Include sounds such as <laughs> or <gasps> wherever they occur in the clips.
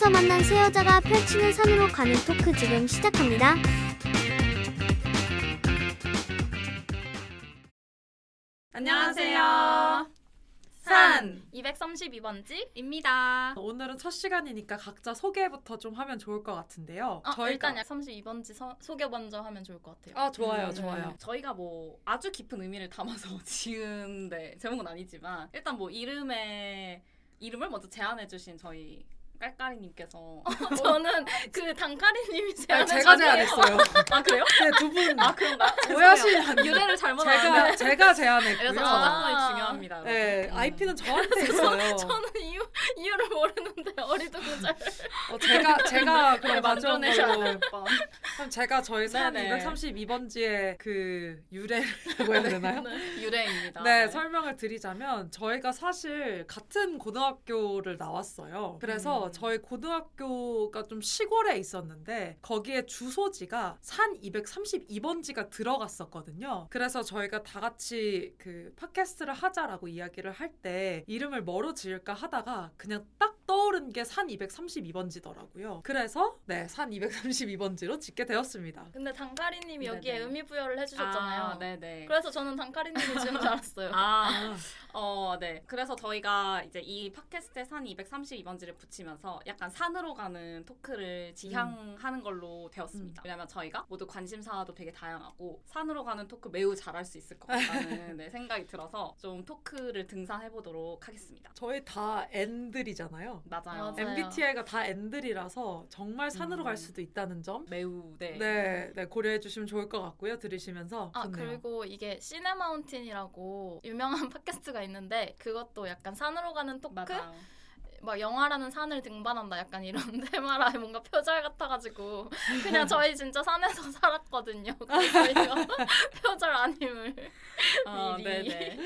산에서 만난 새 여자가 펼치는 산으로 가는 토크 지금 시작합니다. 안녕하세요. 산 232번지입니다. 오늘은 첫 시간이니까 각자 소개부터 좀 하면 좋을 것 같은데요. 어, 일단 약 32번지 서, 소개 먼저 하면 좋을 것 같아요. 아 좋아요, 음, 좋아요. 저희가 뭐 아주 깊은 의미를 담아서 <laughs> 지은 네, 제목은 아니지만 일단 뭐 이름에 이름을 먼저 제안해 주신 저희 깔깔이님께서 <laughs> 저는 그 단카리님이 아니, 제안해 제가 제안했어요. <laughs> 아 그래요? 네, 두분 아 그런가? 안 돼요. 유래를 잘못 제가. 제가 제안했고요. 그래서 아. 저작권이 중요합니다. 네. IP는 저한테 <laughs> 있어요. 저는 이유 이유를 모르는데 어리둥절. 어, 제가 제가 그럼 네, 걸로 될 뻔. 그럼 제가 저희 산 네네. 232번지의 그 유래라고 해야 되나요? 유래입니다. 네, 설명을 드리자면 저희가 사실 같은 고등학교를 나왔어요. 그래서 음. 저희 고등학교가 좀 시골에 있었는데 거기에 주소지가 산 232번지가 들어갔었거든요. 그래서 저희가 다 같이 그 팟캐스트를 하자라고 이야기를 할 때 이름을 뭐로 지을까 하다가 그냥 딱 떠오른 게 산 232번지더라고요. 그래서 네, 산 232번지로 짓게 되었습니다. 근데 단카리님이 네네. 여기에 의미 부여를 해주셨잖아요. 아, 네네. 그래서 저는 단카리님이 지은 줄 <laughs> 알았어요. 아, 어, 네. 그래서 저희가 이제 이 팟캐스트에 산 232번지를 붙이면서 약간 산으로 가는 토크를 지향하는 걸로 되었습니다. 왜냐면 저희가 모두 관심사도 되게 다양하고 산으로 가는 토크 매우 잘할 수 있을 것 같다는 <laughs> 네, 생각이 들어서 좀 토크를 등산해 보도록 하겠습니다. 저희 다 N들이잖아요. 맞아요. 맞아요. MBTI가 다 N들이라서 정말 산으로 음. 갈 수도 있다는 점. 매우, 네. 네, 네, 고려해 주시면 좋을 것 같고요. 들으시면서 아 좋네요. 그리고 이게 시네마운틴이라고 유명한 <laughs> 팟캐스트가 있는데 그것도 약간 산으로 가는 토크 맞아요. 막 영화라는 산을 등반한다 약간 이런 <laughs> 테마라 뭔가 표절 같아가지고 그냥 저희 진짜 산에서 <laughs> 살았거든요. 그래서 이거 <laughs> 표절 아님을 어, 미리 네네.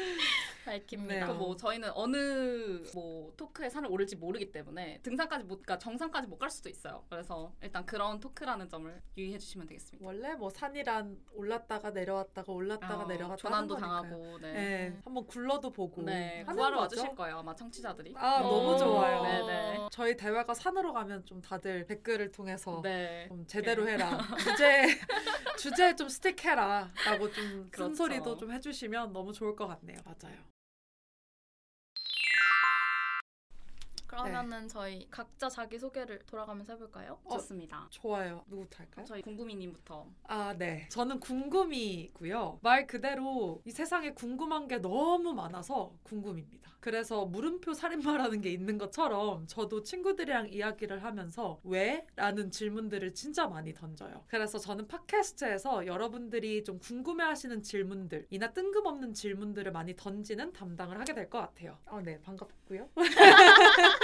밝힙니다. 네. 그뭐 저희는 어느 뭐 토크에 산을 오를지 모르기 때문에 등산까지 못 가, 정상까지 못 갈 수도 있어요. 그래서 일단 그런 토크라는 점을 유의해 주시면 되겠습니다. 원래 뭐 산이란 올랐다가 내려왔다가 올랐다가 어, 내려갔다 조난도. 당하고 네. 네, 한번 굴러도 보고 네, 하는 구하러 거죠. 와주실 거예요 아마 청취자들이. 아, 너무 어, 좋아요. 네네. 저희 대화가 산으로 가면 좀 다들 댓글을 통해서 네. 좀 제대로 해라. <laughs> 주제 주제 좀 스틱해라라고 좀 그렇죠. 쓴소리도 좀 해주시면 너무 좋을 것 같네요. 맞아요. 그러면은 저희 각자 자기 소개를 돌아가면서 해볼까요? 어, 좋습니다. 좋아요. 누구부터 할까요? 저희 궁금이님부터. 아, 네. 저는 궁금이고요. 말 그대로 이 세상에 궁금한 게 너무 많아서 궁금입니다. 그래서 물음표 살인마라는 게 있는 것처럼 저도 친구들이랑 이야기를 하면서 왜? 라는 질문들을 진짜 많이 던져요. 그래서 저는 팟캐스트에서 여러분들이 좀 궁금해하시는 질문들이나 뜬금없는 질문들을 많이 던지는 담당을 하게 될 것 같아요. 아, 네. 반갑고요. <laughs>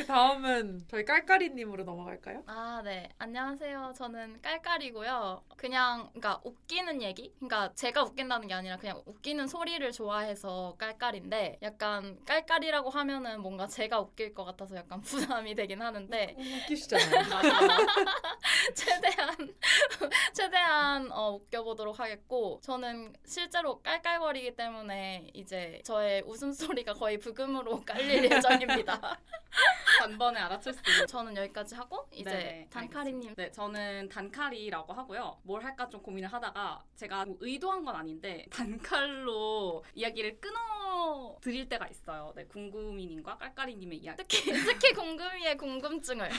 그 다음은 저희 깔깔이님으로 넘어갈까요? 아, 네. 안녕하세요. 저는 깔깔이고요. 그냥, 그러니까 웃기는 얘기? 그러니까 제가 웃긴다는 게 아니라 그냥 웃기는 소리를 좋아해서 깔깔인데 약간 깔깔이라고 하면은 뭔가 제가 웃길 것 같아서 약간 부담이 되긴 하는데 웃기시잖아요. <laughs> <laughs> 최대한 <laughs> 최대한 어, 웃겨보도록 하겠고 저는 실제로 깔깔거리기 때문에 이제 저의 웃음소리가 거의 부금으로 깔릴 예정입니다. 단번에 알아챌 수 있는. 저는 여기까지 하고 이제 네네, 단카리님 네, 저는 단칼이라고 하고요. 뭘 할까 좀 고민을 하다가 제가 뭐 의도한 건 아닌데 단칼로 이야기를 끊어 드릴 때가 있어요. 네, 궁금이님과 깔깔이님의 이야기. 특히 특히 궁금이의 궁금증을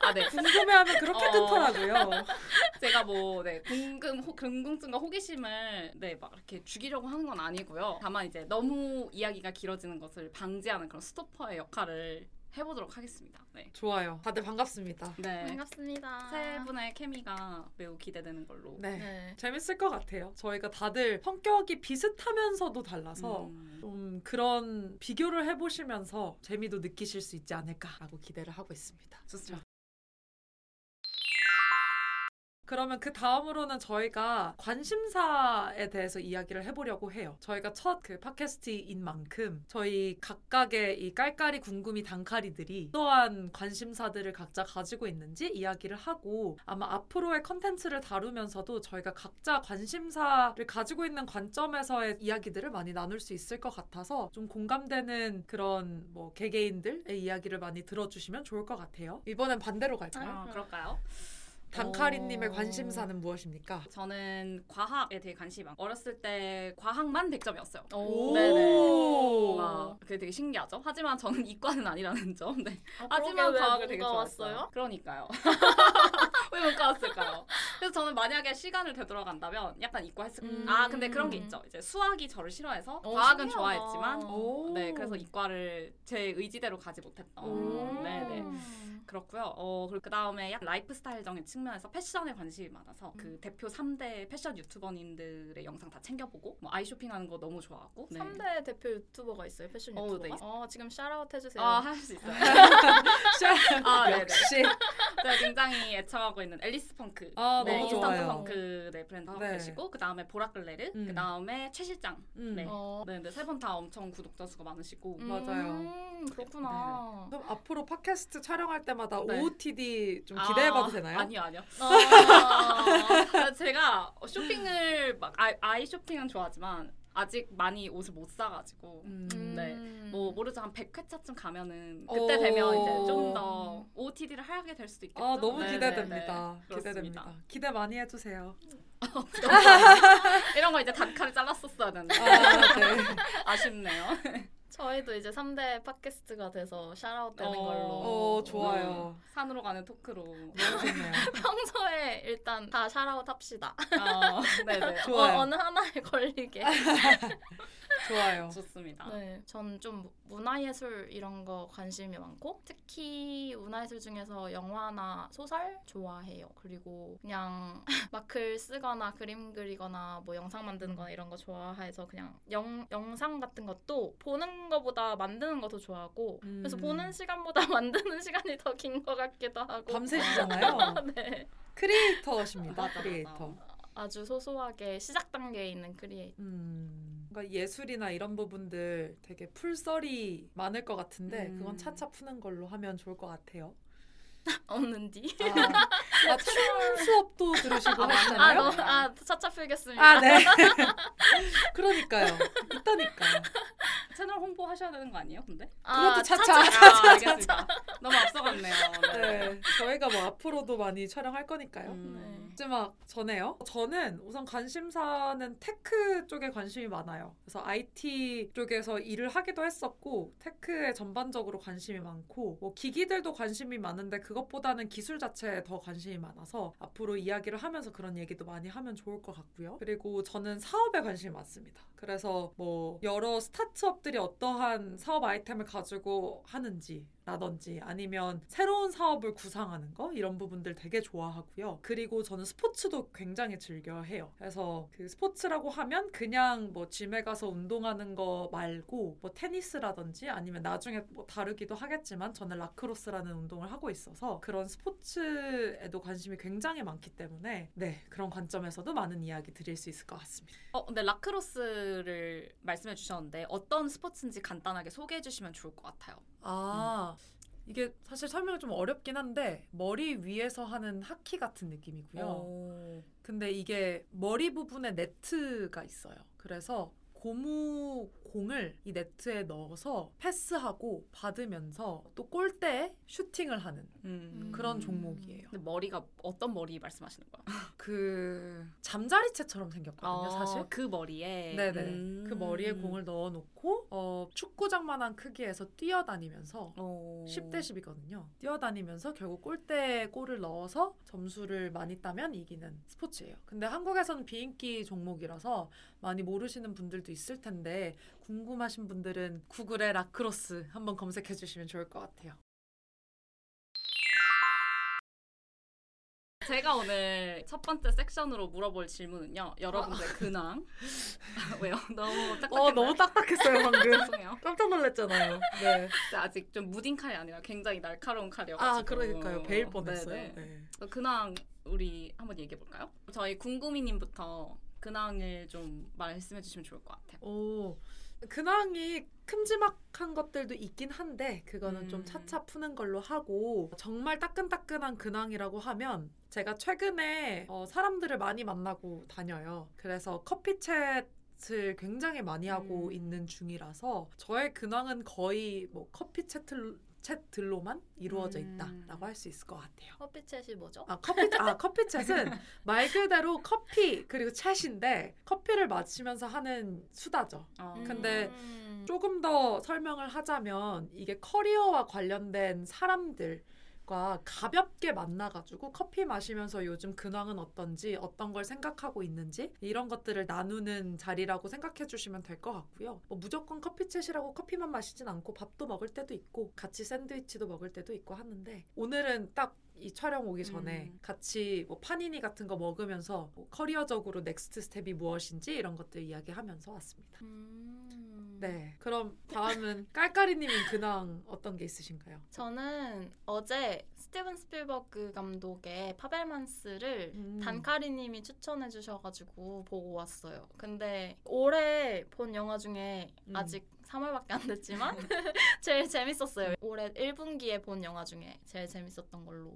아, 네. 궁금해하면 그렇게 어. 뜯더라고요. 제가 뭐 네, 궁금 호, 궁금증과 호기심을 네, 막 이렇게 죽이려고 하는 건 아니고요. 다만 이제 너무 이야기가 길어지는 것을 방지하는 그런 스토퍼의 역할을 해보도록 하겠습니다. 네. 좋아요. 다들 반갑습니다. 네. 반갑습니다. 세 분의 케미가 매우 기대되는 걸로. 네. 네. 재밌을 것 같아요. 저희가 다들 성격이 비슷하면서도 달라서 음. 좀 그런 비교를 해보시면서 재미도 느끼실 수 있지 않을까라고 기대를 하고 있습니다. 좋습니다. 그러면 그 다음으로는 저희가 관심사에 대해서 이야기를 해보려고 해요. 저희가 첫 그 팟캐스트인 만큼 저희 각각의 이 깔깔이 궁금이 단카리들이 어떠한 관심사들을 각자 가지고 있는지 이야기를 하고 아마 앞으로의 컨텐츠를 다루면서도 저희가 각자 관심사를 가지고 있는 관점에서의 이야기들을 많이 나눌 수 있을 것 같아서 좀 공감되는 그런 뭐 개개인들의 이야기를 많이 들어주시면 좋을 것 같아요. 이번엔 반대로 갈까요? 아, 그럴까요? 단카리님의 어. 관심사는 무엇입니까? 저는 과학에 되게 관심이 많고 어렸을 때 과학만 100점이었어요. 오. 네네. 막 그게 되게 신기하죠. 하지만 저는 <laughs> 이과는 아니라는 점. 네. 아, 하지만 과학을 되게 좋아했어요. 왔어요? 그러니까요. <laughs> 왜 문과 왔을까요? 그래서 저는 만약에 시간을 되돌아간다면 약간 이과 했을 거예요. 음. 아 근데 그런 게 있죠. 이제 수학이 저를 싫어해서 어, 과학은 신기하다. 좋아했지만 오. 네 그래서 이과를 제 의지대로 가지 못했던. 오. 네네. 음. 그렇고요. 어, 그리고 그 다음에 약 라이프 스타일적인 측면에서 패션에 관심이 많아서 그 대표 3대 패션 유튜버님들의 영상 다 챙겨보고 뭐 아이 쇼핑하는 거 너무 좋아하고. 네. 3대 대표 유튜버가 있어요. 패션 어, 유튜버가. 네. 어, 지금 샤라웃 해주세요. 아, 할 수 있어요. 샤- <laughs> <laughs> 아, 네네. <laughs> 역시 제가 굉장히 애청하고 있는 앨리스 펑크. 아, 네, 너무 인스턴트 좋아요. 펑크 네, 브랜드 하고 네. 계시고 그 다음에 보라클레르, 음. 그 다음에 최 실장. 음. 네. 어. 네, 네, 세분다 엄청 구독자 수가 많으시고. 음, 맞아요. 그렇구나. 그럼 앞으로 팟캐스트 촬영할 때마다 네. OOTD 좀 기대해봐도 아, 되나요? 아니요, 아니요. 어. <laughs> 제가 쇼핑을 막 아이, 아이 쇼핑은 좋아하지만 아직 많이 옷을 못 사가지고 음. 네. 음. 뭐 모르죠 한 100회차쯤 가면은 오. 그때 되면 이제 좀 더 OOTD를 하게 될 수도 있겠죠. 아 너무 네, 기대됩니다. 네, 네. 기대됩니다. 기대 많이 해주세요. <laughs> 이런 거 이제 단칼에 잘랐었어야 되는데 아, 네. <laughs> 아쉽네요. <laughs> 저희도 이제 3대 팟캐스트가 돼서 샤라웃 되는 어. 걸로. 어 좋아요. 산으로 가는 토크로. 너무 좋네요. <laughs> 평소에 일단 다 샤라웃 합시다. 어, 네네. 좋아요. 어, 어느 하나에 걸리게. <laughs> 좋아요. <laughs> 좋습니다. 네, 전 좀 문화예술 이런 거 관심이 많고 특히 문화예술 중에서 영화나 소설 좋아해요. 그리고 그냥 <laughs> 막 글 쓰거나 그림 그리거나 뭐 영상 만드는 거나 이런 거 좋아해서 그냥 영, 영상 같은 것도 보는 거보다 만드는 거 더 좋아하고 그래서 음. 보는 시간보다 <laughs> 만드는 시간이 더 긴 것 같기도 하고 밤새시잖아요. 네, 크리에이터십니다. 크리에이터. 아주 소소하게 시작 단계에 있는 크리에이터. 음, 그러니까 예술이나 이런 부분들 되게 풀 썰이 많을 것 같은데 음. 그건 차차 푸는 걸로 하면 좋을 것 같아요. <laughs> 없는디? 아, 아, 춤 수업도 들으시고 아, 하시잖아요. 너, 아, 차차 풀겠습니다. 아, 네. <laughs> 그러니까요. 있다니까. 채널 홍보 하셔야 되는 거 아니에요? 근데? 그것도 차차. 아, 알겠습니다. <laughs> 너무 앞서갔네요. 네. 네. 저희가 뭐 앞으로도 많이 촬영할 거니까요. 음. 마지막 저네요. 저는 우선 관심사는 tech 쪽에 관심이 많아요. 그래서 IT 쪽에서 일을 하기도 했었고 테크에 전반적으로 관심이 많고 뭐 기기들도 관심이 많은데 그것보다는 기술 자체에 더 관심이 많아서 앞으로 이야기를 하면서 그런 얘기도 많이 하면 좋을 것 같고요. 그리고 저는 사업에 관심이 많습니다. 그래서 뭐 여러 스타트업들이 어 떠한 사업 아이템을 가지고 하는지 라든지 아니면 새로운 사업을 구상하는 거 이런 부분들 되게 좋아하고요. 그리고 저는 스포츠도 굉장히 즐겨 해요. 그래서 그 스포츠라고 하면 그냥 뭐 짐에 가서 운동하는 거 말고 뭐 테니스라든지 아니면 나중에 뭐 다르기도 하겠지만 저는 라크로스라는 운동을 하고 있어서 그런 스포츠에도 관심이 굉장히 많기 때문에 네 그런 관점에서도 많은 이야기 드릴 수 있을 것 같습니다. 어, 근데 라크로스를 말씀해 주셨는데 어떤 스포츠인지 간단하게 소개해 주시면 좋을 것 같아요. 아 이게 사실 설명이 좀 어렵긴 한데 머리 위에서 하는 하키 같은 느낌이고요. 오. 근데 이게 머리 부분에 네트가 있어요. 그래서 고무 공을 이 네트에 넣어서 패스하고 받으면서 또 골대에 슈팅을 하는 음. 그런 종목이에요. 근데 머리가 어떤 머리 말씀하시는 거예요? 그 잠자리채처럼 생겼거든요, 사실. 그 머리에 네네. 음. 그 머리에 공을 넣어놓고 어, 축구장만한 크기에서 뛰어다니면서 오. 10대 10이거든요. 뛰어다니면서 결국 골대에 골을 넣어서 점수를 많이 따면 이기는 스포츠예요. 근데 한국에서는 비인기 종목이라서 많이 모르시는 분들도 있을 텐데 궁금하신 분들은 구글에 라크로스 한번 검색해 주시면 좋을 것 같아요. 제가 오늘 첫 번째 섹션으로 물어볼 질문은요. 여러분들 근황 <laughs> 왜요? 너무 딱딱했나요? 어 너무 딱딱했어요 방금. 죄송해요. 깜짝 놀랐잖아요. 네. 아직 좀 무딘 칼이 아니라 굉장히 날카로운 칼이어가지고. 아 그러니까요. 베일 뻔했어요. 네네. 네. 근황 우리 한번 얘기해 볼까요? 저희 궁금이님부터 근황을 좀 말씀해 주시면 좋을 것 같아요. 오 근황이 큼지막한 것들도 있긴 한데 그거는 좀 음. 차차 푸는 걸로 하고 정말 따끈따끈한 근황이라고 하면 제가 최근에 어, 사람들을 많이 만나고 다녀요. 그래서 커피 챗 을 굉장히 많이 하고 음. 있는 중이라서 저의 근황은 거의 뭐 커피 채틀 chat들로만 이루어져 음. 있다라고 할 수 있을 것 같아요. 커피챗이 뭐죠? 아 커피 아 <laughs> coffee chat은 말 그대로 커피 그리고 chat인데 커피를 마시면서 하는 수다죠. 어. 근데 음. 조금 더 설명을 하자면 이게 커리어와 관련된 사람들 과 가볍게 만나가지고 커피 마시면서 요즘 근황은 어떤지 어떤 걸 생각하고 있는지 이런 것들을 나누는 자리라고 생각해 주시면 될 것 같고요. 뭐 무조건 coffee chat이라고 커피만 마시진 않고 밥도 먹을 때도 있고 같이 샌드위치도 먹을 때도 있고 하는데 오늘은 딱이 촬영 오기 전에 음. 같이 뭐 파니니 같은 거 먹으면서 뭐 커리어적으로 next step이 무엇인지 이런 것들 이야기하면서 왔습니다. 음. 네. 그럼 다음은 깔깔이님인 근황 어떤 게 있으신가요? 저는 어제 스티븐 스필버그 감독의 파벨만스를 음. 단카리님이 추천해 주셔가지고 보고 왔어요. 근데 올해 본 영화 중에 음. 아직 3월밖에 안 됐지만 <laughs> 제일 재밌었어요. 올해 1분기에 본 영화 중에 제일 재밌었던 걸로.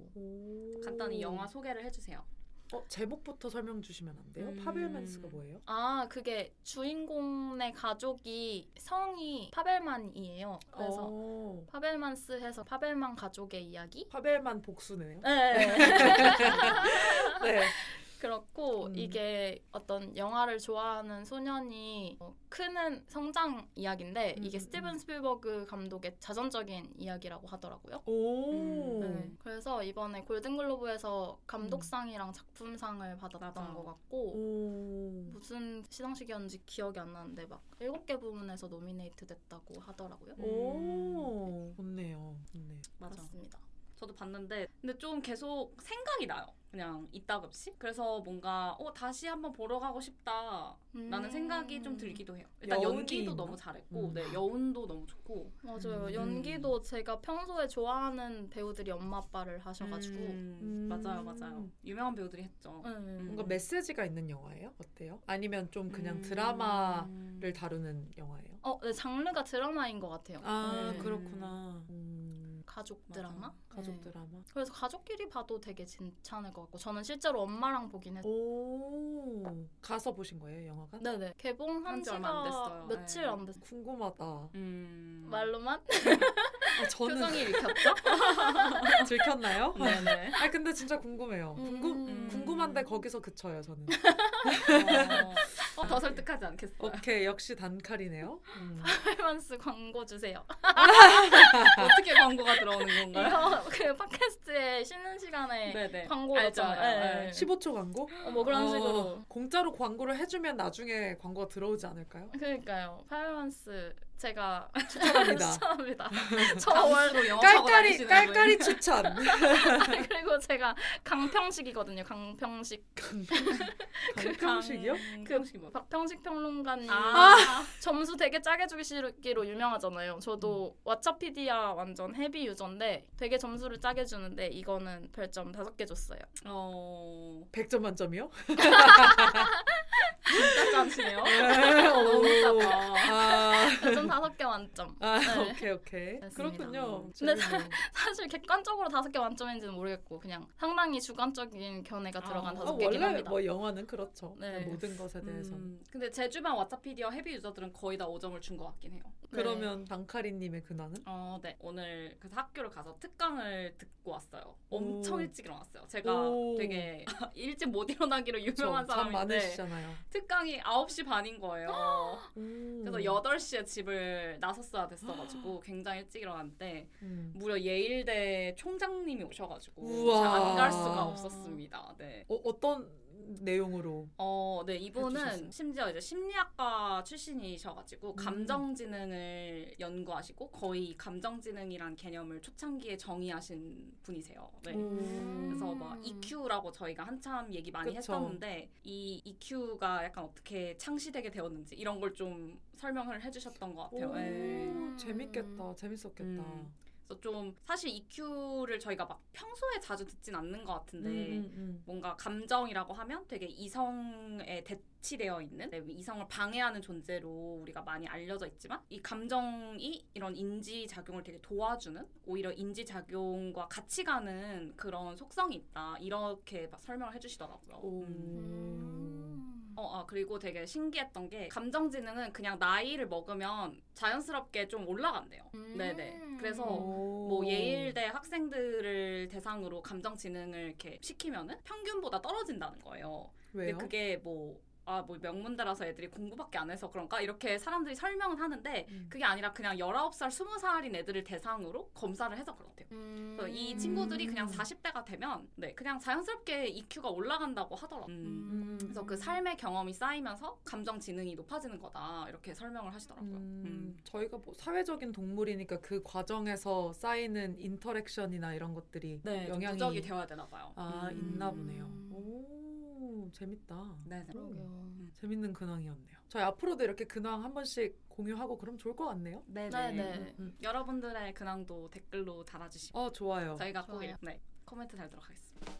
간단히 영화 소개를 해주세요. 어, 제목부터 설명 주시면 안 돼요? 음. 파벨맨스가 뭐예요? 아 그게 주인공의 가족이 성이 파벨만이에요. 그래서 어, 파벨만스 해서 파벨만 가족의 이야기? 파벨만 복수네요. 네. <laughs> 네. 그렇고 음. 이게 어떤 영화를 좋아하는 소년이 어, 크는 성장 이야기인데 음, 이게 음, 스티븐 음. 스필버그 감독의 자전적인 이야기라고 하더라고요. 오. 음, 네. 그래서 이번에 골든글로브에서 감독상이랑 작품상을 받았던 맞아. 것 같고 오. 무슨 시상식이었는지 기억이 안 나는데 막 일곱 개 부문에서 nominate 됐다고 하더라고요. 오. 좋네요. 좋네. 맞습니다. 저도 봤는데 근데 좀 계속 생각이 나요. 그냥 이따금씩. 그래서 뭔가 어 다시 한번 보러 가고 싶다라는 음. 생각이 좀 들기도 해요. 일단 연기도 있나? 너무 잘했고, 음. 네 여운도 너무 좋고. 맞아요. 음. 연기도 제가 평소에 좋아하는 배우들이 엄마 아빠를 하셔가지고 음, 음. 맞아요, 맞아요. 유명한 배우들이 했죠. 네. 뭔가 메시지가 있는 영화예요? 어때요? 아니면 좀 그냥 음. 드라마를 다루는 영화예요? 어, 네, 장르가 드라마인 것 같아요. 아 네. 그렇구나. 음, 가족 맞아. 드라마? 가족 네. 드라마. 그래서 가족끼리 봐도 되게 괜찮을 것 같고 저는 실제로 엄마랑 보긴 했어요. 오 가서 보신 거예요 영화관? 네 네 개봉한 한지 지가 얼마 안 됐어요. 며칠 네. 안 됐어요. 궁금하다. 음. 말로만? 아, 저는 표정이 <laughs> 읽혔죠? 들켰나요? 네 네. <laughs> 아 근데 진짜 궁금해요. 궁금 음. 궁금한데 거기서 그쳐요 저는. 어, 더 설득하지 않겠어요. 오케이 역시 단칼이네요. 음. 팔만스 광고 주세요. <laughs> 어떻게 광고가 들어오는 건가요? 이거 그 팟캐스트에 쉬는 시간에 네네. 광고였잖아요. 알죠, 네. 알죠. 15초 광고? 어, 뭐 그런 어, 식으로. 공짜로 광고를 해주면 나중에 광고가 들어오지 않을까요? 그러니까요. 팔만스 제가 추천합니다. <laughs> 추천합니다. <laughs> 저 월, 감수로 영어 차고 깔깔이 깔깔이 분. 추천. <laughs> 그리고 제가 강평식이거든요. 강평식. 강평식이요? 강평식이 뭐? 박평식 평론가님 아, 점수 되게 짜게 주기로 유명하잖아요. 저도 왓챠피디아 완전 헤비 유저인데 되게 점수를 짜게 주는데 이거는 별점 다섯 개 줬어요. 어, 100점 만점이요? 진짜 짠치네요. 너무 다. 아, 다섯 개 만점. 아 네. 오케이 오케이. 됐습니다. 그렇군요. 근데 재밌네요. 사실 객관적으로 다섯 개 만점인지는 모르겠고 그냥 상당히 주관적인 견해가 들어간 아, 다섯 아, 개긴 원래 합니다. 뭐 영화는 그렇죠. 네. 모든 것에 대해서. 는 음, 근데 제 주변 왓챠피디어 헤비 유저들은 거의 다 5점을 준 것 같긴 해요. 그러면 단카리님의 근황은? 어, 네. 오늘 그래서 학교를 가서 특강을 듣고 왔어요. 엄청 오. 일찍 일어났어요. 제가 오. 되게 <laughs> 일찍 못 일어나기로 유명한 저, 잠 사람인데 많으시잖아요. 특강이 9시 반인 거예요. 음. 그래서 8시에 집을 나섰어야 됐어가지고 <gasps> 굉장히 일찍 일어났는데 음. 무려 예일대 총장님이 오셔가지고 우와. 안갈 수가 없었습니다. 네. 어, 어떤 내용으로 어, 네, 이분은 해주셨어요? 심지어 이제 심리학과 출신이셔가지고 음. 감정지능을 연구하시고 거의 감정지능이란 개념을 초창기에 정의하신 분이세요. 네. 음. 그래서 막 EQ라고 저희가 한참 얘기 많이 그쵸. 했었는데 이 EQ가 약간 어떻게 창시되게 되었는지 이런 걸 좀 설명을 해주셨던 것 같아요. 오, 네. 재밌겠다. 재밌었겠다. 음. 그래서 좀 사실 EQ를 저희가 막 평소에 자주 듣진 않는 것 같은데 음, 음, 음. 뭔가 감정이라고 하면 되게 이성에 대치되어 있는 네, 이성을 방해하는 존재로 우리가 많이 알려져 있지만 이 감정이 이런 인지 작용을 되게 도와주는 오히려 인지 작용과 같이 가는 그런 속성이 있다 이렇게 막 설명을 해주시더라고요. 오. 음. 어, 아, 그리고 되게 신기했던 게 감정지능은 그냥 나이를 먹으면 자연스럽게 좀 올라간대요. 음. 네네. 그래서 오. 뭐 예일대 학생들을 대상으로 감정지능을 이렇게 시키면은 평균보다 떨어진다는 거예요. 왜요? 근데 그게 뭐, 아, 뭐 명문대라서 애들이 공부밖에 안 해서 그런가? 이렇게 사람들이 설명은 하는데 음. 그게 아니라 그냥 19살, 20살인 애들을 대상으로 검사를 해서 그렇대요. 음. 그래서 이 친구들이 그냥 음. 40대가 되면 네, 그냥 자연스럽게 EQ가 올라간다고 하더라고요. 음. 음. 그래서 그 삶의 경험이 쌓이면서 감정 지능이 높아지는 거다 이렇게 설명을 하시더라고요. 음, 음. 저희가 뭐 사회적인 동물이니까 그 과정에서 쌓이는 인터랙션이나 이런 것들이 네, 좀 영향이 누적이 되어야 되나 봐요. 아 음. 있나 보네요. 음. 오 재밌다. 네, 네. 그러게요. 재밌는 근황이었네요. 저희 앞으로도 이렇게 근황 한 번씩 공유하고 그럼 좋을 것 같네요. 네, 네, 네. 네. 음. 여러분들의 근황도 댓글로 달아주시면 어 좋아요. 저희가 꼭 좋아요. 읽- 네, 코멘트 달도록 하겠습니다.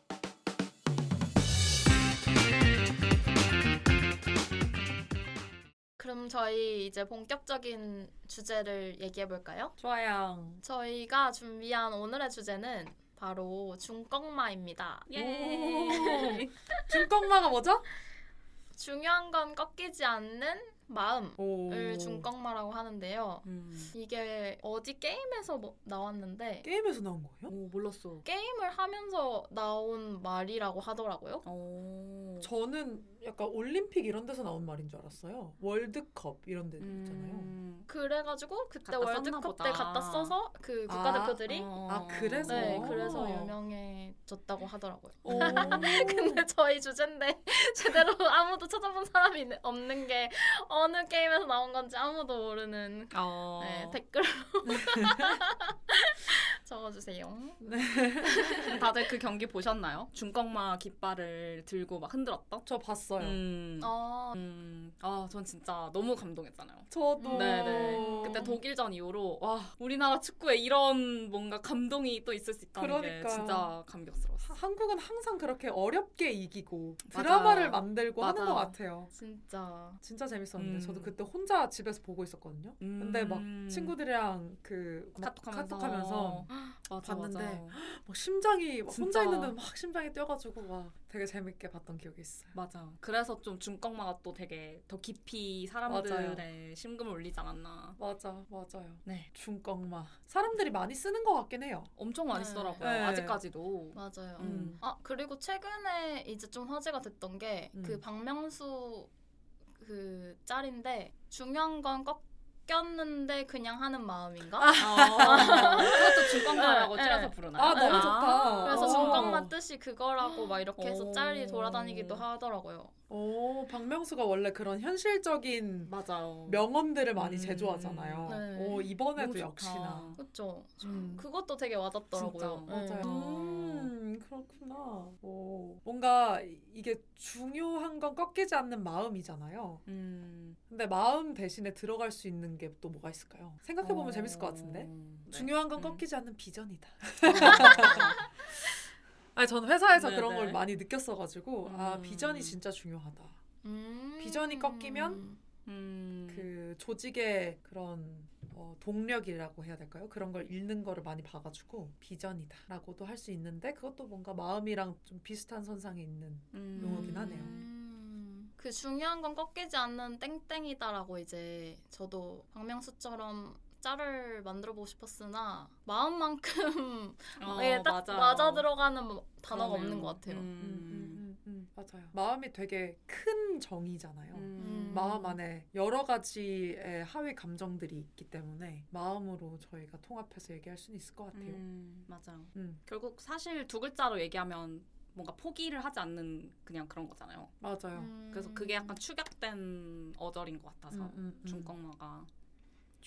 그럼 저희 이제 본격적인 주제를 얘기해 볼까요? 좋아요. 저희가 준비한 오늘의 주제는 바로 중꺾마입니다. 예. <laughs> 중꺾마가 뭐죠? 중요한 건 꺾이지 않는 마음을 오. 중꺾마라고 하는데요. 음. 이게 어디 게임에서 뭐 나왔는데 게임에서 나온 거예요? 오 몰랐어. 게임을 하면서 나온 말이라고 하더라고요. 오. 저는 약간 올림픽 이런 데서 나온 말인 줄 알았어요. 월드컵 이런 데 있잖아요. 음. 그래가지고 그때 월드컵 보다. 때 갖다 써서 그 아, 국가대표들이 어. 아, 그래서? 네 어. 그래서 유명해졌다고 하더라고요. 오. <laughs> 근데 저희 주제인데 <laughs> 제대로 아무도 찾아본 사람이 없는 게 어느 게임에서 나온 건지 아무도 모르는 어. 네, 댓글로 <laughs> 적어주세요. 다들 그 경기 보셨나요? 중꺾마 깃발을 들고 막 흔들었던? 저 봤어요. 음. 어, 음. 아, 전 진짜 너무 감동했잖아요. 저도. 네네. 그때 독일전 이후로 와 우리나라 축구에 이런 뭔가 감동이 또 있을 수 있다는 게 그러니까요. 진짜 감격스러웠어. 하- 한국은 항상 그렇게 어렵게 이기고 맞아요. 드라마를 만들고 하는 맞아요. 것 같아요. 진짜 진짜 재밌었는데 음. 저도 그때 혼자 집에서 보고 있었거든요. 근데 막 친구들이랑 그막 카톡하면서, 카톡하면서 <gasps> 맞아, 봤는데 맞아. <gasps> 막 심장이 막 혼자 진짜. 있는데 막 심장이 뛰어가지고 막 되게 재밌게 봤던 기억이 있어요. 맞아. 그래서 좀 중꺾마가 또 되게 더 깊이 사람들의 심금을 울리지 않았나. 맞아, 맞아요. 네. 중꺾마 사람들이 많이 쓰는 것 같긴 해요. 엄청 많이 네. 쓰더라고요. 네. 아직까지도. 맞아요. 음. 아 그리고 최근에 이제 좀 화제가 됐던 게그 음. 박명수 그 짤인데 중요한 건 꺾 였는데 그냥 하는 마음인가? 어, 그것도 중꺾마라고 네, 줄여서 네. 부르나요? 아 너무 네. 좋다. 그래서 어. 중꺾마 뜻이 그거라고 막 이렇게 해서 오. 짤이 돌아다니기도 하더라고요. 오, 박명수가 원래 그런 현실적인 맞아요. 명언들을 많이 음. 제조하잖아요. 네. 오, 이번에도. 역시나. 그렇죠. 음. 그것도 되게 와닿더라고요. 진짜. 네. 맞아요. 음. 음, 그렇구나. 오, 뭔가 이- 이게 중요한 건 꺾이지 않는 마음이잖아요. 음. 근데 마음 대신에 들어갈 수 있는 게 또 뭐가 있을까요? 생각해 보면 어, 재밌을 것 같은데. 네. 중요한 건 음. 꺾이지 않는 비전이다. <laughs> 아니, 저는 회사에서 네, 그런 네. 걸 많이 느꼈어가지고, 아, 음. 비전이 진짜 중요하다. 음. 비전이 꺾이면 음. 그 조직의 그런 어, 동력이라고 해야 될까요? 그런 걸 잃는 거를 많이 봐가지고 비전이다라고도 할 수 있는데 그것도 뭔가 마음이랑 좀 비슷한 선상에 있는 음. 용어긴 하네요. 음. 그 중요한 건 꺾이지 않는 땡땡이다라고 이제 저도 박명수처럼 짤을 만들어 보고 싶었으나 마음만큼 <laughs> 어, 예, 딱 맞아요. 맞아 들어가는 뭐 단어가 그러네요. 없는 것 같아요. 음, 음. 음, 음, 음, 맞아요. 마음이 되게 큰 정의잖아요. 음. 마음 안에 여러 가지의 하위 감정들이 있기 때문에 마음으로 저희가 통합해서 얘기할 수는 있을 것 같아요. 음, 맞아요. 음. 결국 사실 두 글자로 얘기하면 뭔가 포기를 하지 않는 그냥 그런 거잖아요. 맞아요. 음. 그래서 그게 약간 축약된 어절인 것 같아서 음, 음, 음. 중꺾마가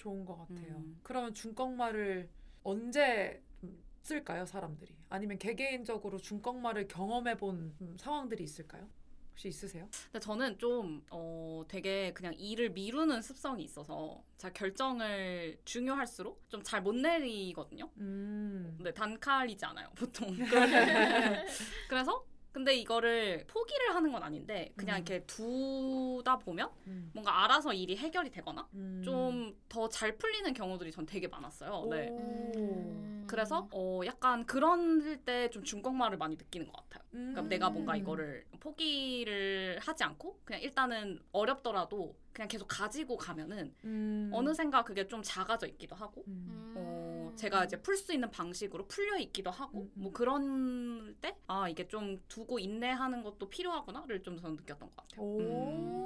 좋은 것 같아요. 음. 그러면 중꺾말을 언제 좀 쓸까요, 사람들이? 아니면 개개인적으로 중꺾말을 경험해본 음, 상황들이 있을까요? 혹시 있으세요? 근데 저는 좀, 어, 되게 그냥 일을 미루는 습성이 있어서 잘 결정을 중요할수록 좀 잘 못 내리거든요. 음. 근데 단칼이지 않아요, 보통. <laughs> 그래서 근데 이거를 포기를 하는 건 아닌데 그냥 음. 이렇게 두다 보면 음. 뭔가 알아서 일이 해결이 되거나 음. 좀더 잘 풀리는 경우들이 전 되게 많았어요. 네. 오. 음. 그래서 어 약간 그런 때 좀 중꺾말을 많이 느끼는 것 같아요. 그러니까 음. 내가 뭔가 이거를 포기를 하지 않고 그냥 일단은 어렵더라도 그냥 계속 가지고 가면은 음. 어느샌가 그게 좀 작아져 있기도 하고 음. 음. 어 제가 이제 풀 수 있는 방식으로 풀려 있기도 하고 음, 음. 뭐 그런 때 아 이게 좀 두고 인내하는 것도 필요하구나를 좀 저는 느꼈던 것 같아요. 음.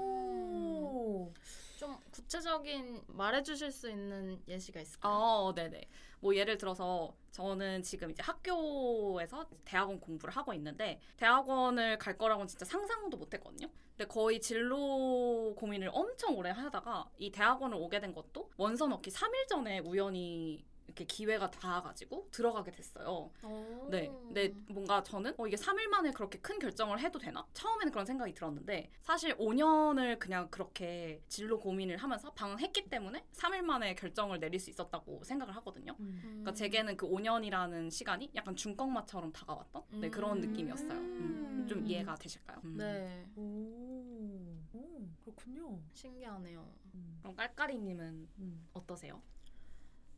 오. 좀 구체적인 말해주실 수 있는 예시가 있을까요? 어, 네네. 뭐 예를 들어서 저는 지금 이제 학교에서 대학원 공부를 하고 있는데 대학원을 갈 거라고는 진짜 상상도 못 했거든요. 근데 거의 진로 고민을 엄청 오래 하다가 이 대학원을 오게 된 것도 원서 넣기 3일 전에 우연히 이렇게 기회가 닿아가지고 들어가게 됐어요. 오. 네. 근데 뭔가 저는 어, 이게 3일 만에 그렇게 큰 결정을 해도 되나? 처음에는 그런 생각이 들었는데 사실 5년을 그냥 그렇게 진로 고민을 하면서 방황했기 때문에 3일 만에 결정을 내릴 수 있었다고 생각을 하거든요. 음. 그러니까 제게는 그 5년이라는 시간이 약간 중꺾마처럼 다가왔던 네, 그런 음. 느낌이었어요. 음, 좀 이해가 되실까요? 음. 네. 오. 오. 그렇군요. 신기하네요. 음. 그럼 깔깔이님은 음. 어떠세요?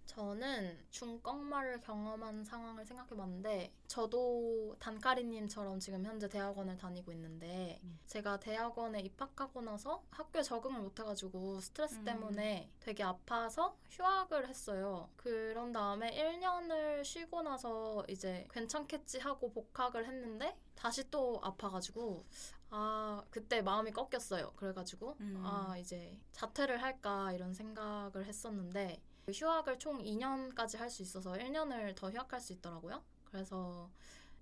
저는 중꺾말을 경험한 상황을 생각해봤는데 저도 단카리님처럼 지금 현재 대학원을 다니고 있는데 음. 제가 대학원에 입학하고 나서 학교에 적응을 못해가지고 스트레스 음. 때문에 되게 아파서 휴학을 했어요. 그런 다음에 1년을 쉬고 나서 이제 괜찮겠지 하고 복학을 했는데 다시 또 아파가지고 아 그때 마음이 꺾였어요. 그래가지고 음. 아 이제 자퇴를 할까 이런 생각을 했었는데 휴학을 총 2년까지 할 수 있어서 1년을 더 휴학할 수 있더라고요. 그래서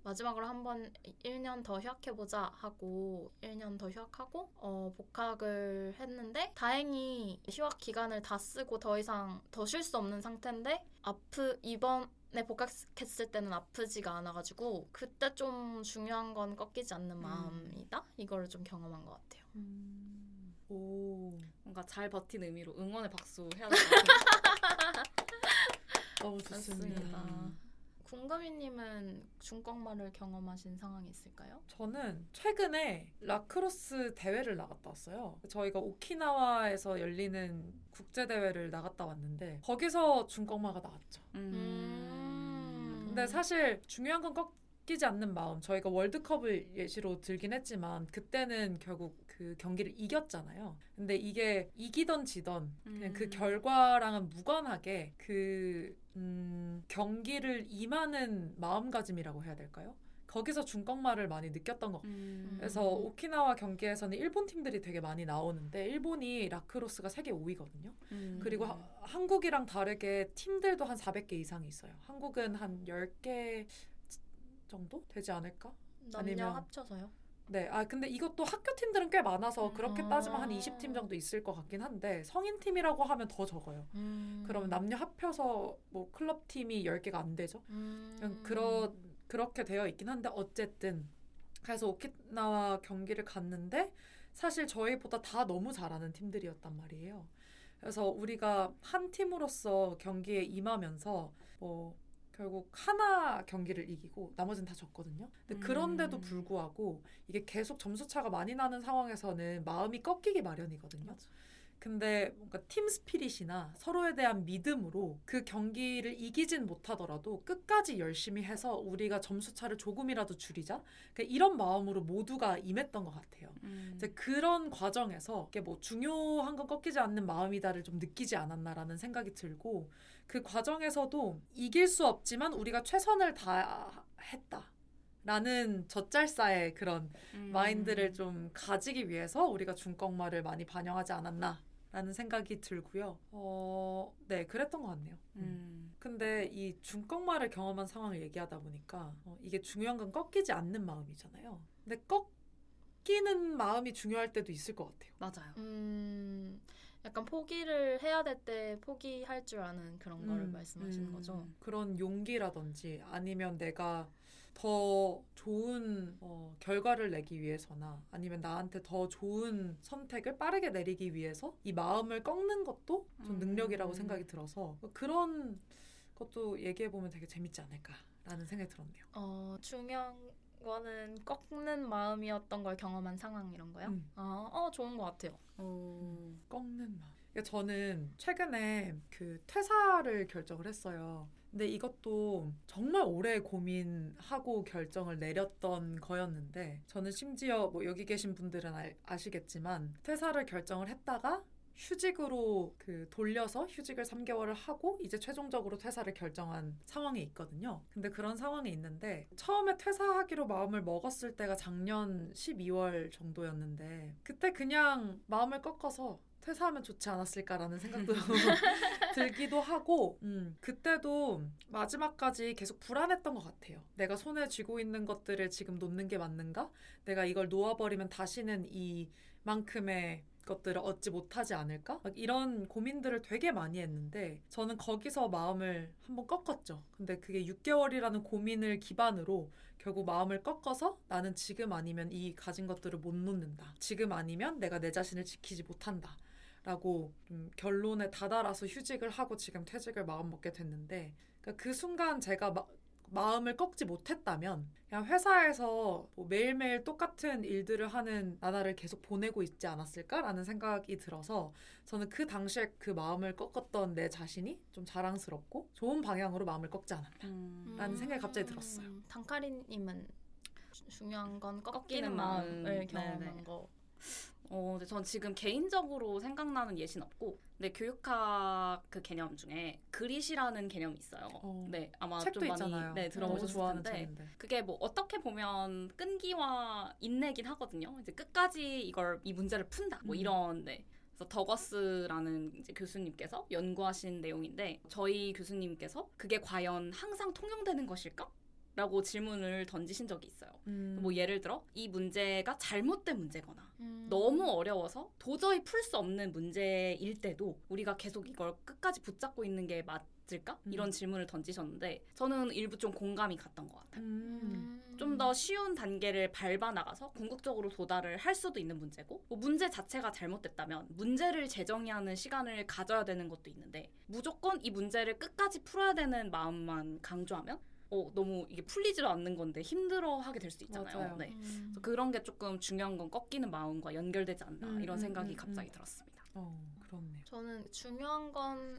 마지막으로 한번 1년 더 휴학해보자 하고 1년 더 휴학하고 어, 복학을 했는데 다행히 휴학 기간을 다 쓰고 더 이상 더 쉴 수 없는 상태인데 아프 이번에 복학했을 때는 아프지가 않아가지고 그때 좀 중요한 건 꺾이지 않는 마음이다 이거를 좀 경험한 것 같아요. 음. 오. 뭔가 잘 버틴 의미로 응원의 박수 해야 될 것 같아요. <laughs> 너무 좋습니다. 궁금이님은 중꺾말을 경험하신 상황이 있을까요? 저는 최근에 라크로스 대회를 나갔다 왔어요. 저희가 오키나와에서 열리는 국제 대회를 나갔다 왔는데 거기서 중꺾마가 나왔죠. 음. 근데 사실 중요한 건 꺾이지 않는 마음. 저희가 월드컵을 예시로 들긴 했지만 그때는 결국 그 경기를 이겼잖아요. 근데 이게 이기던 지던 그냥 그 음. 결과랑은 무관하게 그 음, 경기를 임하는 마음가짐이라고 해야 될까요? 거기서 중꺾말을 많이 느꼈던 것 같아요. 음. 그래서 오키나와 경기에서는 일본 팀들이 되게 많이 나오는데 일본이 라크로스가 세계 5위거든요. 음. 그리고 하- 한국이랑 다르게 팀들도 한 400개 이상이 있어요. 한국은 한 10개 정도 되지 않을까? 남녀 아니면- 합쳐서요? 네. 아 근데 이것도 학교 팀들은 꽤 많아서 그렇게 아. 따지면 한 20팀 정도 있을 것 같긴 한데 성인 팀이라고 하면 더 적어요. 음. 그러면 남녀 합쳐서 뭐 클럽 팀이 10개가 안 되죠. 음. 그러 그렇게 되어 있긴 한데 어쨌든 그래서 오키나와 경기를 갔는데 사실 저희보다 다 너무 잘하는 팀들이었단 말이에요. 그래서 우리가 한 팀으로서 경기에 임하면서 뭐 결국 하나 경기를 이기고 나머지는 다 졌거든요. 근데 그런데도 음. 불구하고 이게 계속 점수 차가 많이 나는 상황에서는 마음이 꺾이기 마련이거든요. 맞아. 근데 뭔가 팀 스피릿이나 서로에 대한 믿음으로 그 경기를 이기진 못하더라도 끝까지 열심히 해서 우리가 점수 차를 조금이라도 줄이자. 그러니까 이런 마음으로 모두가 임했던 것 같아요. 음. 이제 그런 과정에서 이게 뭐 중요한 건 꺾이지 않는 마음이다를 좀 느끼지 않았나라는 생각이 들고 그 과정에서도 이길 수 없지만 우리가 최선을 다했다. 라는 젖잘싸의 그런 음. 마인드를 좀 가지기 위해서 우리가 중꺾말을 많이 반영하지 않았나 라는 라는 생각이 들고요. 어, 네, 그랬던 것 같네요. 음. 음. 근데 이 중꺾마를 경험한 상황을 얘기하다 보니까 어, 이게 중요한 건 꺾이지 않는 마음이잖아요. 근데 꺾이는 마음이 중요할 때도 있을 것 같아요. 맞아요. 음, 약간 포기를 해야 될 때 포기할 줄 아는 그런 거를 음, 말씀하시는 음. 거죠. 그런 용기라든지 아니면 내가 더 좋은 어, 결과를 내기 위해서나 아니면 나한테 더 좋은 선택을 빠르게 내리기 위해서 이 마음을 꺾는 것도 좀 음. 능력이라고 생각이 들어서 그런 것도 얘기해 보면 되게 재밌지 않을까라는 생각이 들었네요. 어, 중요한 거는 꺾는 마음이었던 걸 경험한 상황 이런 거요? 음. 아, 어, 좋은 것 같아요. 어. 꺾는 마음. 그러니까 저는 최근에 그 퇴사를 결정을 했어요. 근데 이것도 정말 오래 고민하고 결정을 내렸던 거였는데 저는 심지어 뭐 여기 계신 분들은 알- 아시겠지만 퇴사를 결정을 했다가 휴직으로 그 돌려서 휴직을 3개월을 하고 이제 최종적으로 퇴사를 결정한 상황이 있거든요. 근데 그런 상황이 있는데 처음에 퇴사하기로 마음을 먹었을 때가 작년 12월 정도였는데 그때 그냥 마음을 꺾어서 퇴사하면 좋지 않았을까라는 생각도 <laughs> 들기도 하고 음, 그때도 마지막까지 계속 불안했던 것 같아요. 내가 손에 쥐고 있는 것들을 지금 놓는 게 맞는가? 내가 이걸 놓아버리면 다시는 이만큼의 것들을 얻지 못하지 않을까? 막 이런 고민들을 되게 많이 했는데 저는 거기서 마음을 한번 꺾었죠. 근데 그게 6개월이라는 고민을 기반으로 결국 마음을 꺾어서 나는 지금 아니면 이 가진 것들을 못 놓는다. 지금 아니면 내가 내 자신을 지키지 못한다. 라고 좀 결론에 다다라서 휴직을 하고 지금 퇴직을 마음 먹게 됐는데 그러니까 그 순간 제가 마, 마음을 꺾지 못했다면 그냥 회사에서 뭐 매일매일 똑같은 일들을 하는 나날을 계속 보내고 있지 않았을까라는 생각이 들어서 저는 그 당시에 그 마음을 꺾었던 내 자신이 좀 자랑스럽고 좋은 방향으로 마음을 꺾지 않았나 음. 라는 생각이 갑자기 들었어요. 단카리님은 주- 중요한 건 꺾이는, 꺾이는 마음을 마음. 경험한 네 네. 거. 어, 근데 전 지금 개인적으로 생각나는 예시는 없고, 근데 교육학 그 개념 중에 그릿이라는 개념이 있어요. 어, 네, 아마 책도 좀 많이 있잖아요. 네, 너무 들어보셨을 좋아하는 텐데. 그게 뭐 어떻게 보면 끈기와 인내긴 하거든요. 이제 끝까지 이걸 이 문제를 푼다, 뭐 음. 이런 네. 그래서 더거스라는 이제 교수님께서 연구하신 내용인데 저희 교수님께서 그게 과연 항상 통용되는 것일까? 라고 질문을 던지신 적이 있어요. 음. 뭐 예를 들어 이 문제가 잘못된 문제거나 음. 너무 어려워서 도저히 풀 수 없는 문제일 때도 우리가 계속 이걸 끝까지 붙잡고 있는 게 맞을까? 음. 이런 질문을 던지셨는데 저는 일부 좀 공감이 갔던 것 같아요. 음. 좀더 쉬운 단계를 밟아 나가서 궁극적으로 도달을 할 수도 있는 문제고 뭐 문제 자체가 잘못됐다면 문제를 재정의하는 시간을 가져야 되는 것도 있는데 무조건 이 문제를 끝까지 풀어야 되는 마음만 강조하면 어 너무 이게 풀리지도 않는 건데 힘들어하게 될 수 있잖아요. 맞아요. 네. 음. 그래서 그런 게 조금 중요한 건 꺾이는 마음과 연결되지 않나 음, 이런 음, 생각이 음, 갑자기 음. 들었습니다. 어, 그렇네요. 저는 중요한 건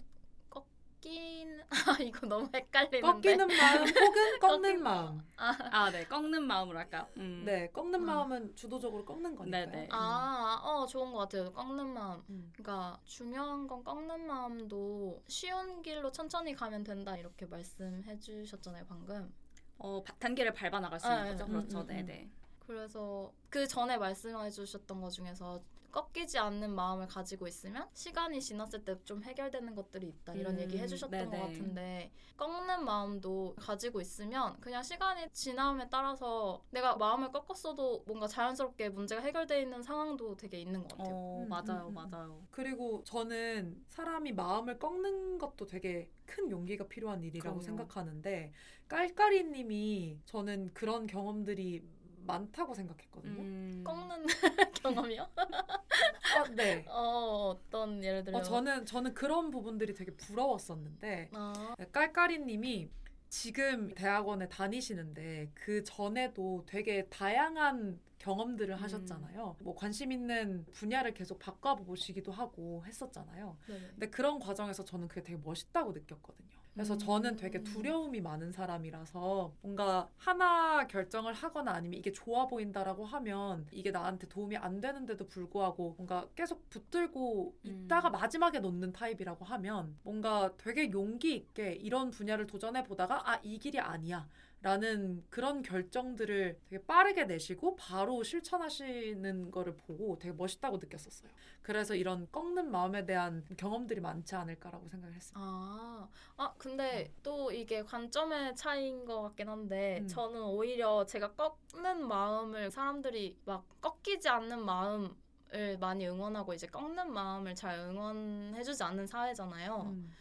꺾인 <laughs> 아 이거 너무 헷갈리는데. 꺾이는 마음 혹은 <laughs> 꺾는 마음. 아, 네, 꺾는 마음으로 할까요? 음. 네, 꺾는 아. 마음은 주도적으로 꺾는 거니까요. 네, 네. 아, 어 좋은 것 같아요. 꺾는 마음. 음. 그러니까 중요한 건 꺾는 마음도 쉬운 길로 천천히 가면 된다 이렇게 말씀해 주셨잖아요 방금. 어, 바- 단계를 밟아 나갈 수 아, 있는 네. 거죠. 음, 그렇죠. 음, 네, 음. 네. 그래서 그 전에 말씀해 주셨던 것 중에서 꺾이지 않는 마음을 가지고 있으면 시간이 지났을 때 좀 해결되는 것들이 있다 이런 음, 얘기 해주셨던 네네. 것 같은데 꺾는 마음도 가지고 있으면 그냥 시간이 지남에 따라서 내가 마음을 꺾었어도 뭔가 자연스럽게 문제가 해결돼 있는 상황도 되게 있는 것 같아요. 어, 음, 맞아요, 음, 음. 맞아요. 그리고 저는 사람이 마음을 꺾는 것도 되게 큰 용기가 필요한 일이라고 그럼요. 생각하는데 깔깔이님이 저는 그런 경험들이 많다고 생각했거든요. 음. 꺾는 <laughs> 경험이요? 아, 네. 어 어떤 예를 들면 어, 저는 저는 그런 부분들이 되게 부러웠었는데 아, 깔깔이님이 지금 대학원에 다니시는데 그 전에도 되게 다양한 경험들을 음. 하셨잖아요. 뭐 관심 있는 분야를 계속 바꿔보시기도 하고 했었잖아요. 네네. 근데 그런 과정에서 저는 그게 되게 멋있다고 느꼈거든요. 그래서 음. 저는 되게 두려움이 많은 사람이라서 뭔가 하나 결정을 하거나 아니면 이게 좋아 보인다라고 하면 이게 나한테 도움이 안 되는데도 불구하고 뭔가 계속 붙들고 음. 있다가 마지막에 놓는 타입이라고 하면 뭔가 되게 용기 있게 이런 분야를 도전해 보다가 아 이 길이 아니야 라는 그런 결정들을 되게 빠르게 내시고 바로 실천하시는 거를 보고 되게 멋있다고 느꼈었어요. 그래서 이런 꺾는 마음에 대한 경험들이 많지 않을까라고 생각을 했습니다. 아, 아 근데 또 이게 관점의 차이인 것 같긴 한데 음. 저는 오히려 제가 꺾는 마음을 사람들이 막 꺾이지 않는 마음 을 많이 응원하고 이제 꺾는 마음을 잘 응원해주지 않는 사회잖아요. 음.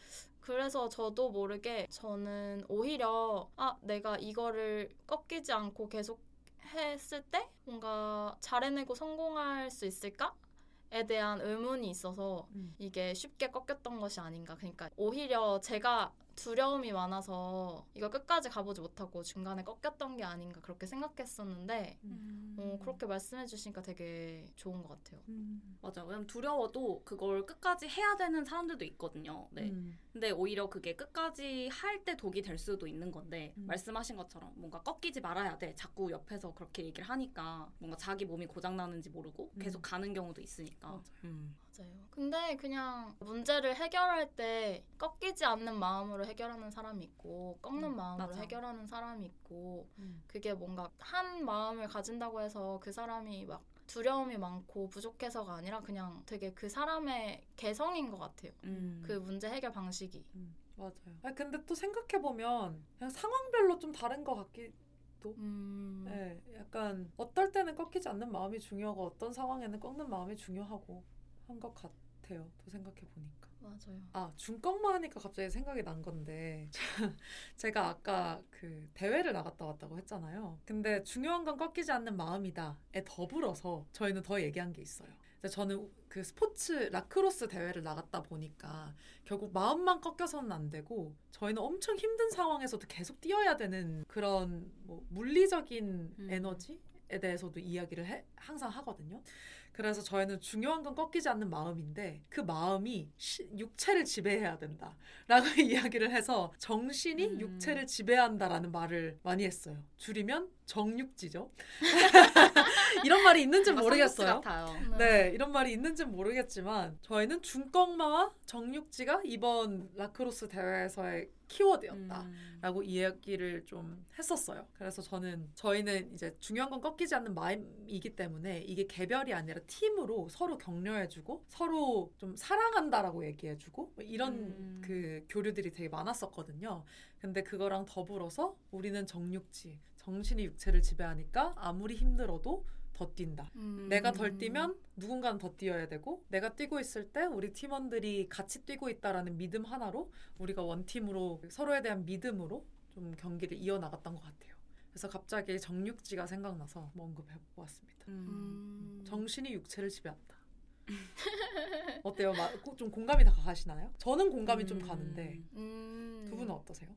그래서 저도 모르게 저는 오히려 아 내가 이거를 꺾이지 않고 계속 했을 때 뭔가 잘해내고 성공할 수 있을까 에 대한 의문이 있어서 음. 이게 쉽게 꺾였던 것이 아닌가. 그러니까 오히려 제가 두려움이 많아서 이거 끝까지 가보지 못하고 중간에 꺾였던 게 아닌가 그렇게 생각했었는데 어, 그렇게 말씀해 주시니까 되게 좋은 것 같아요. 음. 맞아요. 왜냐면 두려워도 그걸 끝까지 해야 되는 사람들도 있거든요. 네. 음. 근데 오히려 그게 끝까지 할 때 독이 될 수도 있는 건데 음. 말씀하신 것처럼 뭔가 꺾이지 말아야 돼. 자꾸 옆에서 그렇게 얘기를 하니까 뭔가 자기 몸이 고장 나는지 모르고 음. 계속 가는 경우도 있으니까. 맞아요. 근데 그냥 문제를 해결할 때 꺾이지 않는 마음으로 해결하는 사람이 있고 꺾는 음, 마음으로 맞아. 해결하는 사람이 있고 음. 그게 뭔가 한 마음을 가진다고 해서 그 사람이 막 두려움이 많고 부족해서가 아니라 그냥 되게 그 사람의 개성인 것 같아요. 음. 그 문제 해결 방식이. 음. 맞아요. 아 근데 또 생각해 보면 그냥 상황별로 좀 다른 것 같기. 음. 네, 약간 어떨 때는 꺾이지 않는 마음이 중요하고 어떤 상황에는 꺾는 마음이 중요하고 한 것 같아요. 또 생각해 보니까. 맞아요. 아 중꺾마 하니까 갑자기 생각이 난 건데 <laughs> 제가 아까 그 대회를 나갔다 왔다고 했잖아요. 근데 중요한 건 꺾이지 않는 마음이다에 더불어서 저희는 더 얘기한 게 있어요. 저는 그 스포츠 라크로스 대회를 나갔다 보니까 결국 마음만 꺾여서는 안 되고 저희는 엄청 힘든 상황에서도 계속 뛰어야 되는 그런 뭐 물리적인 음. 에너지 에 대해서도 이야기를 해, 항상 하거든요. 그래서 저희는 중요한 건 꺾이지 않는 마음인데 그 마음이 시- 육체를 지배해야 된다라고 <laughs> 이야기를 해서 정신이 음. 육체를 지배한다라는 말을 많이 했어요. 줄이면 정육지죠. <laughs> 이런 말이 있는지 모르겠어요. 같아요. 네, 이런 말이 있는지는 모르겠지만 저희는 중꺾마와 정육지가 이번 라크로스 대회에서의 키워드였다. 음. 라고 이야기를 좀 했었어요. 그래서 저는 저희는 이제 중요한 건 꺾이지 않는 마음이기 때문에 이게 개별이 아니라 팀으로 서로 격려해주고 서로 좀 사랑한다라고 얘기해주고 뭐 이런 음. 그 교류들이 되게 많았었거든요. 근데 그거랑 더불어서 우리는 정육지, 정신이 육체를 지배하니까 아무리 힘들어도 더 뛴다. 음. 내가 덜 뛰면 누군가는 더 뛰어야 되고 내가 뛰고 있을 때 우리 팀원들이 같이 뛰고 있다라는 믿음 하나로 우리가 원팀으로 서로에 대한 믿음으로 좀 경기를 이어나갔던 것 같아요. 그래서 갑자기 정육지가 생각나서 뭐 언급해 보았습니다. 음. 정신이 육체를 지배한다. 어때요? 좀 공감이 다 가시나요? 저는 공감이 좀 음. 가는데 음. 두 분은 어떠세요?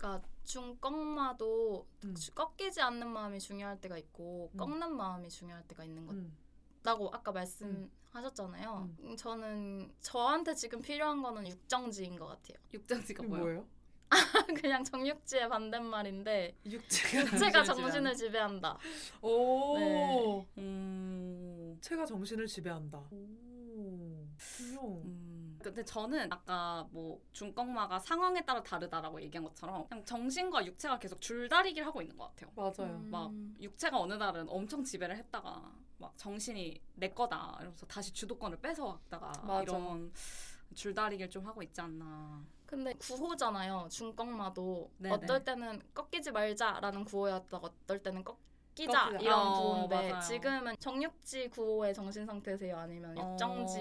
그러니까 중 꺾마도 음. 주- 꺾이지 않는 마음이 중요할 때가 있고 음. 꺾는 마음이 중요할 때가 있는 음. 거라고 아까 말씀하셨잖아요. 음. 음, 저는 저한테 지금 필요한 거는 육정지인 것 같아요. 육장지가 이게 뭐예요? 뭐예요? <laughs> 그냥 정육지의 반대말인데 육체가 육체가 정신을 지배한다. 오 네. 음. 육체가 정신을 지배한다. 오 분명. 음. 근데 저는 아까 뭐 중꺾마가 상황에 따라 다르다라고 얘기한 것처럼 그냥 정신과 육체가 계속 줄다리기를 하고 있는 것 같아요. 맞아요. 음. 막 육체가 어느 날은 엄청 지배를 했다가 막 정신이 내 거다 이러면서 다시 주도권을 뺏어왔다가 맞아. 이런 줄다리기를 좀 하고 있지 않나. 근데 구호잖아요. 중꺾마도 네네. 어떨 때는 꺾이지 말자라는 구호였다가 어떨 때는 꺾 이자 꺾이자. 이런 어, 구호인데 맞아요. 지금은 정육지 구호의 정신 상태세요? 아니면 어. 육정지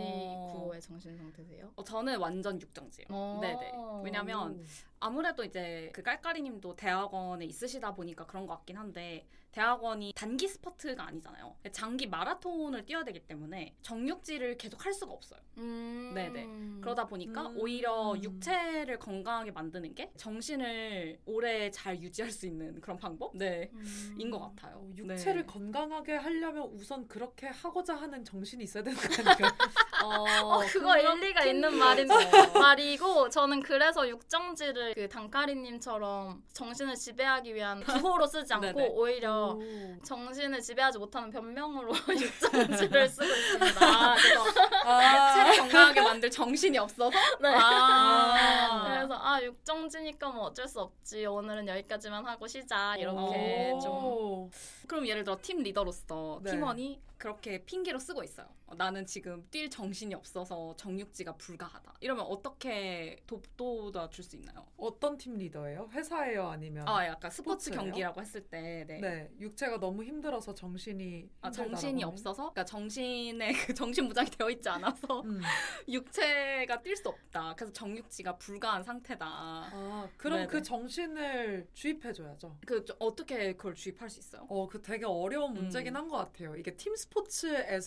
구호의 정신 상태세요? 어, 저는 완전 육정지예요. 어. 네네. 왜냐면 아무래도 이제 그 깔깔이님도 대학원에 있으시다 보니까 그런 것 같긴 한데 대학원이 단기 스퍼트가 아니잖아요. 장기 마라톤을 뛰어야 되기 때문에 정육지를 계속 할 수가 없어요. 음. 네네. 그러다 보니까 음. 오히려 육체를 건강하게 만드는 게 정신을 오래 잘 유지할 수 있는 그런 방법? 네. 음. 인것 같아요. 어, 육체를 네. 건강하게 하려면 우선 그렇게 하고자 하는 정신이 있어야 되는 거 아닌가요? <laughs> 어, 그거 일리가 있는 <laughs> 말인 어. <laughs> 말이고 저는 그래서 육정 지를 그 단카리님처럼 정신을 지배하기 위한 구호로 쓰지 않고. <laughs> 오히려 오. 정신을 지배하지 못하는 변명으로 <laughs> 육정지를 <laughs> 쓰고 있습니다. 아, 그래서 아, 건강하게 만들 정신이 없어서. 네. 아. 그래서 아 육정지니까 뭐 어쩔 수 없지 오늘은 여기까지만 하고 쉬자 이렇게 오. 좀 그럼 예를 들어 팀 리더로서 네. 팀원이 그렇게 핑계로 쓰고 있어요. 어, 나는 지금 뛸 정신이 없어서 정육지가 불가하다. 이러면 어떻게 돕도다 줄 수 있나요? 어떤 팀 리더예요? 회사예요? 아니면 아, 약간 스포츠 스포츠예요? 경기라고 했을 때, 네. 네 육체가 너무 힘들어서 정신이 아, 힘들다라고 정신이 하면? 없어서, 그러니까 정신에 <laughs> 그 정신 무장이 되어 있지 않아서 음. <laughs> 육체가 뛸 수 없다. 그래서 정육지가 불가한 상태다. 아 그럼 네네. 그 정신을 주입해줘야죠. 그좀 어떻게 그걸 주입할 수 있어요? 어, 그 되게 어려운 문제긴 음. 한것 같아요. 이게 팀 스포츠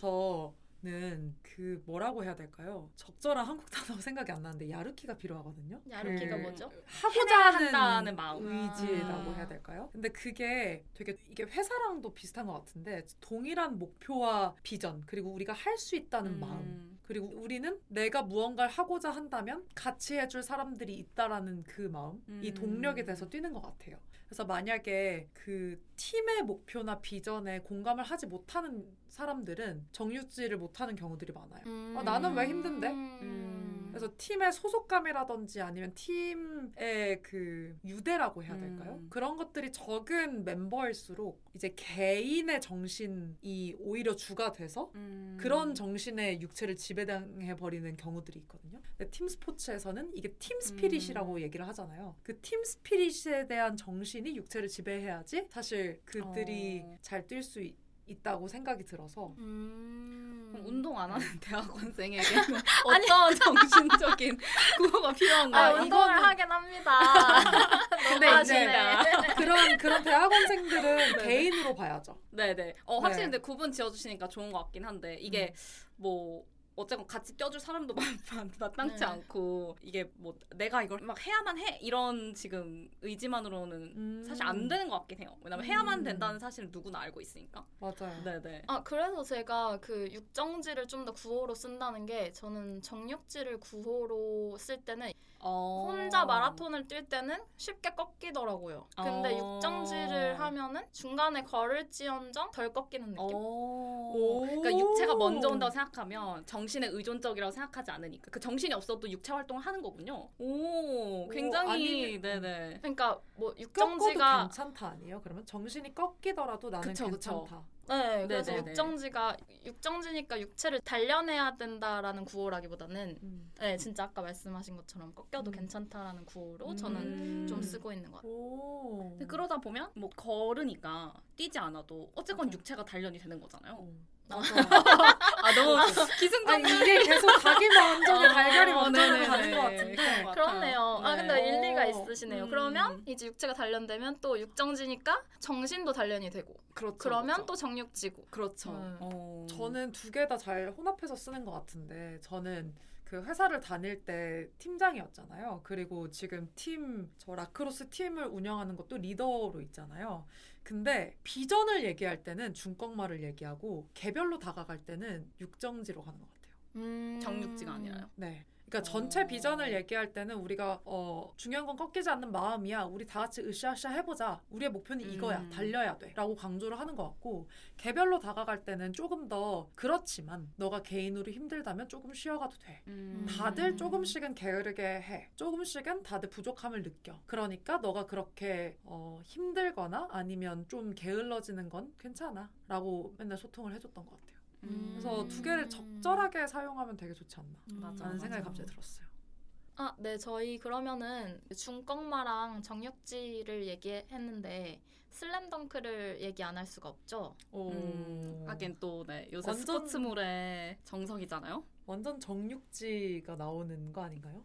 에서는 그 뭐라고 해야 될까요? 적절한 한국 단어가 <laughs> 생각이 안 나는데 야르키가 필요하거든요. 야르키가 그 뭐죠? 하고자 하는 한다는 마음. 의지라고 아. 해야 될까요? 근데 그게 되게 이게 회사랑도 비슷한 것 같은데 동일한 목표와 비전 그리고 우리가 할 수 있다는 음. 마음 그리고 우리는 내가 무언가를 하고자 한다면 같이 해줄 사람들이 있다라는 그 마음 이 음. 동력이 돼서 뛰는 것 같아요. 그래서 만약에 그 팀의 목표나 비전에 공감을 하지 못하는 사람들은 정육지를 못하는 경우들이 많아요. 음. 아, 나는 왜 힘든데? 음. 그래서 팀의 소속감이라든지 아니면 팀의 그 유대라고 해야 될까요? 음. 그런 것들이 적은 멤버일수록 이제 개인의 정신이 오히려 주가 돼서 음. 그런 정신의 육체를 지배당해 버리는 경우들이 있거든요. 근데 팀 스포츠에서는 이게 팀 스피릿이라고 음. 얘기를 하잖아요. 그 팀 스피릿에 대한 정신이 육체를 지배해야지 사실 그들이 어. 잘뛸수 있다고 생각이 들어서 음. 그럼 운동 안 하는 대학원생에게는 <laughs> 어떤 정신적인 <laughs> 구호가 필요한가요? 아, 운동을 이거는- 하긴 합니다. 근데 이제 너무하시네. 그런 그런 대학원생들은 네네. 개인으로 봐야죠. 네네. 어, 네. 확실히 근데 구분 지어주시니까 좋은 것 같긴 한데 이게 뭐 어쨌건 같이 뛰어줄 사람도 <laughs> 마- 마땅치 네. 않고 이게 뭐 내가 이걸 막 해야만 해 이런 지금 의지만으로는 음. 사실 안 되는 것 같긴 해요. 왜냐면 해야만 음. 된다는 사실은 누구나 알고 있으니까. 맞아요. 네네. 아 그래서 제가 그 육정지를 좀 더 구호로 쓴다는 게 저는 정육지를 구호로 쓸 때는 어. 혼자 마라톤을 뛸 때는 쉽게 꺾이더라고요. 근데 어. 육정지를 하면은 중간에 걸을지언정 덜 꺾이는 느낌. 어. 오. 그러니까 육체가 먼저 온다고 생각하면 정 신에 의존적이라고 생각하지 않으니까 그 정신이 없어도 육체 활동을 하는 거군요. 오, 굉장히 아니면- 네네. 그러니까 뭐 육정지가 괜찮다 아니에요? 그러면 정신이 꺾이더라도 나는 그쵸, 그쵸. 괜찮다. 네, 그래서 네네네. 육정지가 육정지니까 육체를 단련해야 된다라는 구호라기보다는 음. 네, 진짜 아까 말씀하신 것처럼 꺾여도 음. 괜찮다라는 구호로 저는 음. 좀 쓰고 있는 것 같아요. 오. 근데 그러다 보면 뭐 걸으니까 뛰지 않아도 어쨌건 맞아. 육체가 단련이 되는 거잖아요. 어. 아 너무 아니, 기승전 이게 계속 자기 마음적인 어, 달걀이 먼저 네네네. 가는 것 같은데. 그런 것 같아요. 그렇네요. 아 근데 네. 일리가 어. 있으시네요. 음. 그러면 이제 육체가 단련되면 또 육정지니까 정신도 단련이 되고 그렇죠. 그러면 그렇죠. 또 정육지고. 그렇죠. 음. 어. 저는 두 개 다 잘 혼합해서 쓰는 것 같은데 저는 그 회사를 다닐 때 팀장이었잖아요. 그리고 지금 팀, 저 라크로스 팀을 운영하는 것도 리더로 있잖아요. 근데 비전을 얘기할 때는 중꺾말을 얘기하고 개별로 다가갈 때는 육정지로 가는 것 같아요. 음. 정육지가 아니라요. 네. 그러니까 전체 어. 비전을 얘기할 때는 우리가 어, 중요한 건 꺾이지 않는 마음이야. 우리 다 같이 으쌰으쌰 해보자. 우리의 목표는 이거야. 음. 달려야 돼. 라고 강조를 하는 것 같고 개별로 다가갈 때는 조금 더 그렇지만 너가 개인으로 힘들다면 조금 쉬어가도 돼. 음. 다들 조금씩은 게으르게 해. 조금씩은 다들 부족함을 느껴. 그러니까 너가 그렇게 어, 힘들거나 아니면 좀 게을러지는 건 괜찮아. 라고 맨날 소통을 해줬던 것 같아요. 음. 그래서 두 개를 적절하게 사용하면 되게 좋지 않나. 맞아, 라는 생각이 맞아. 갑자기 들었어요. 아, 네, 저희 그러면은 중꺾마랑 정육지를 얘기했는데 슬램덩크를 얘기 안 할 수가 없죠. 오. 음, 하긴 또 네, 요새 완전- 스포츠물의 정석이잖아요. 완전 정육지가 나오는 거 아닌가요?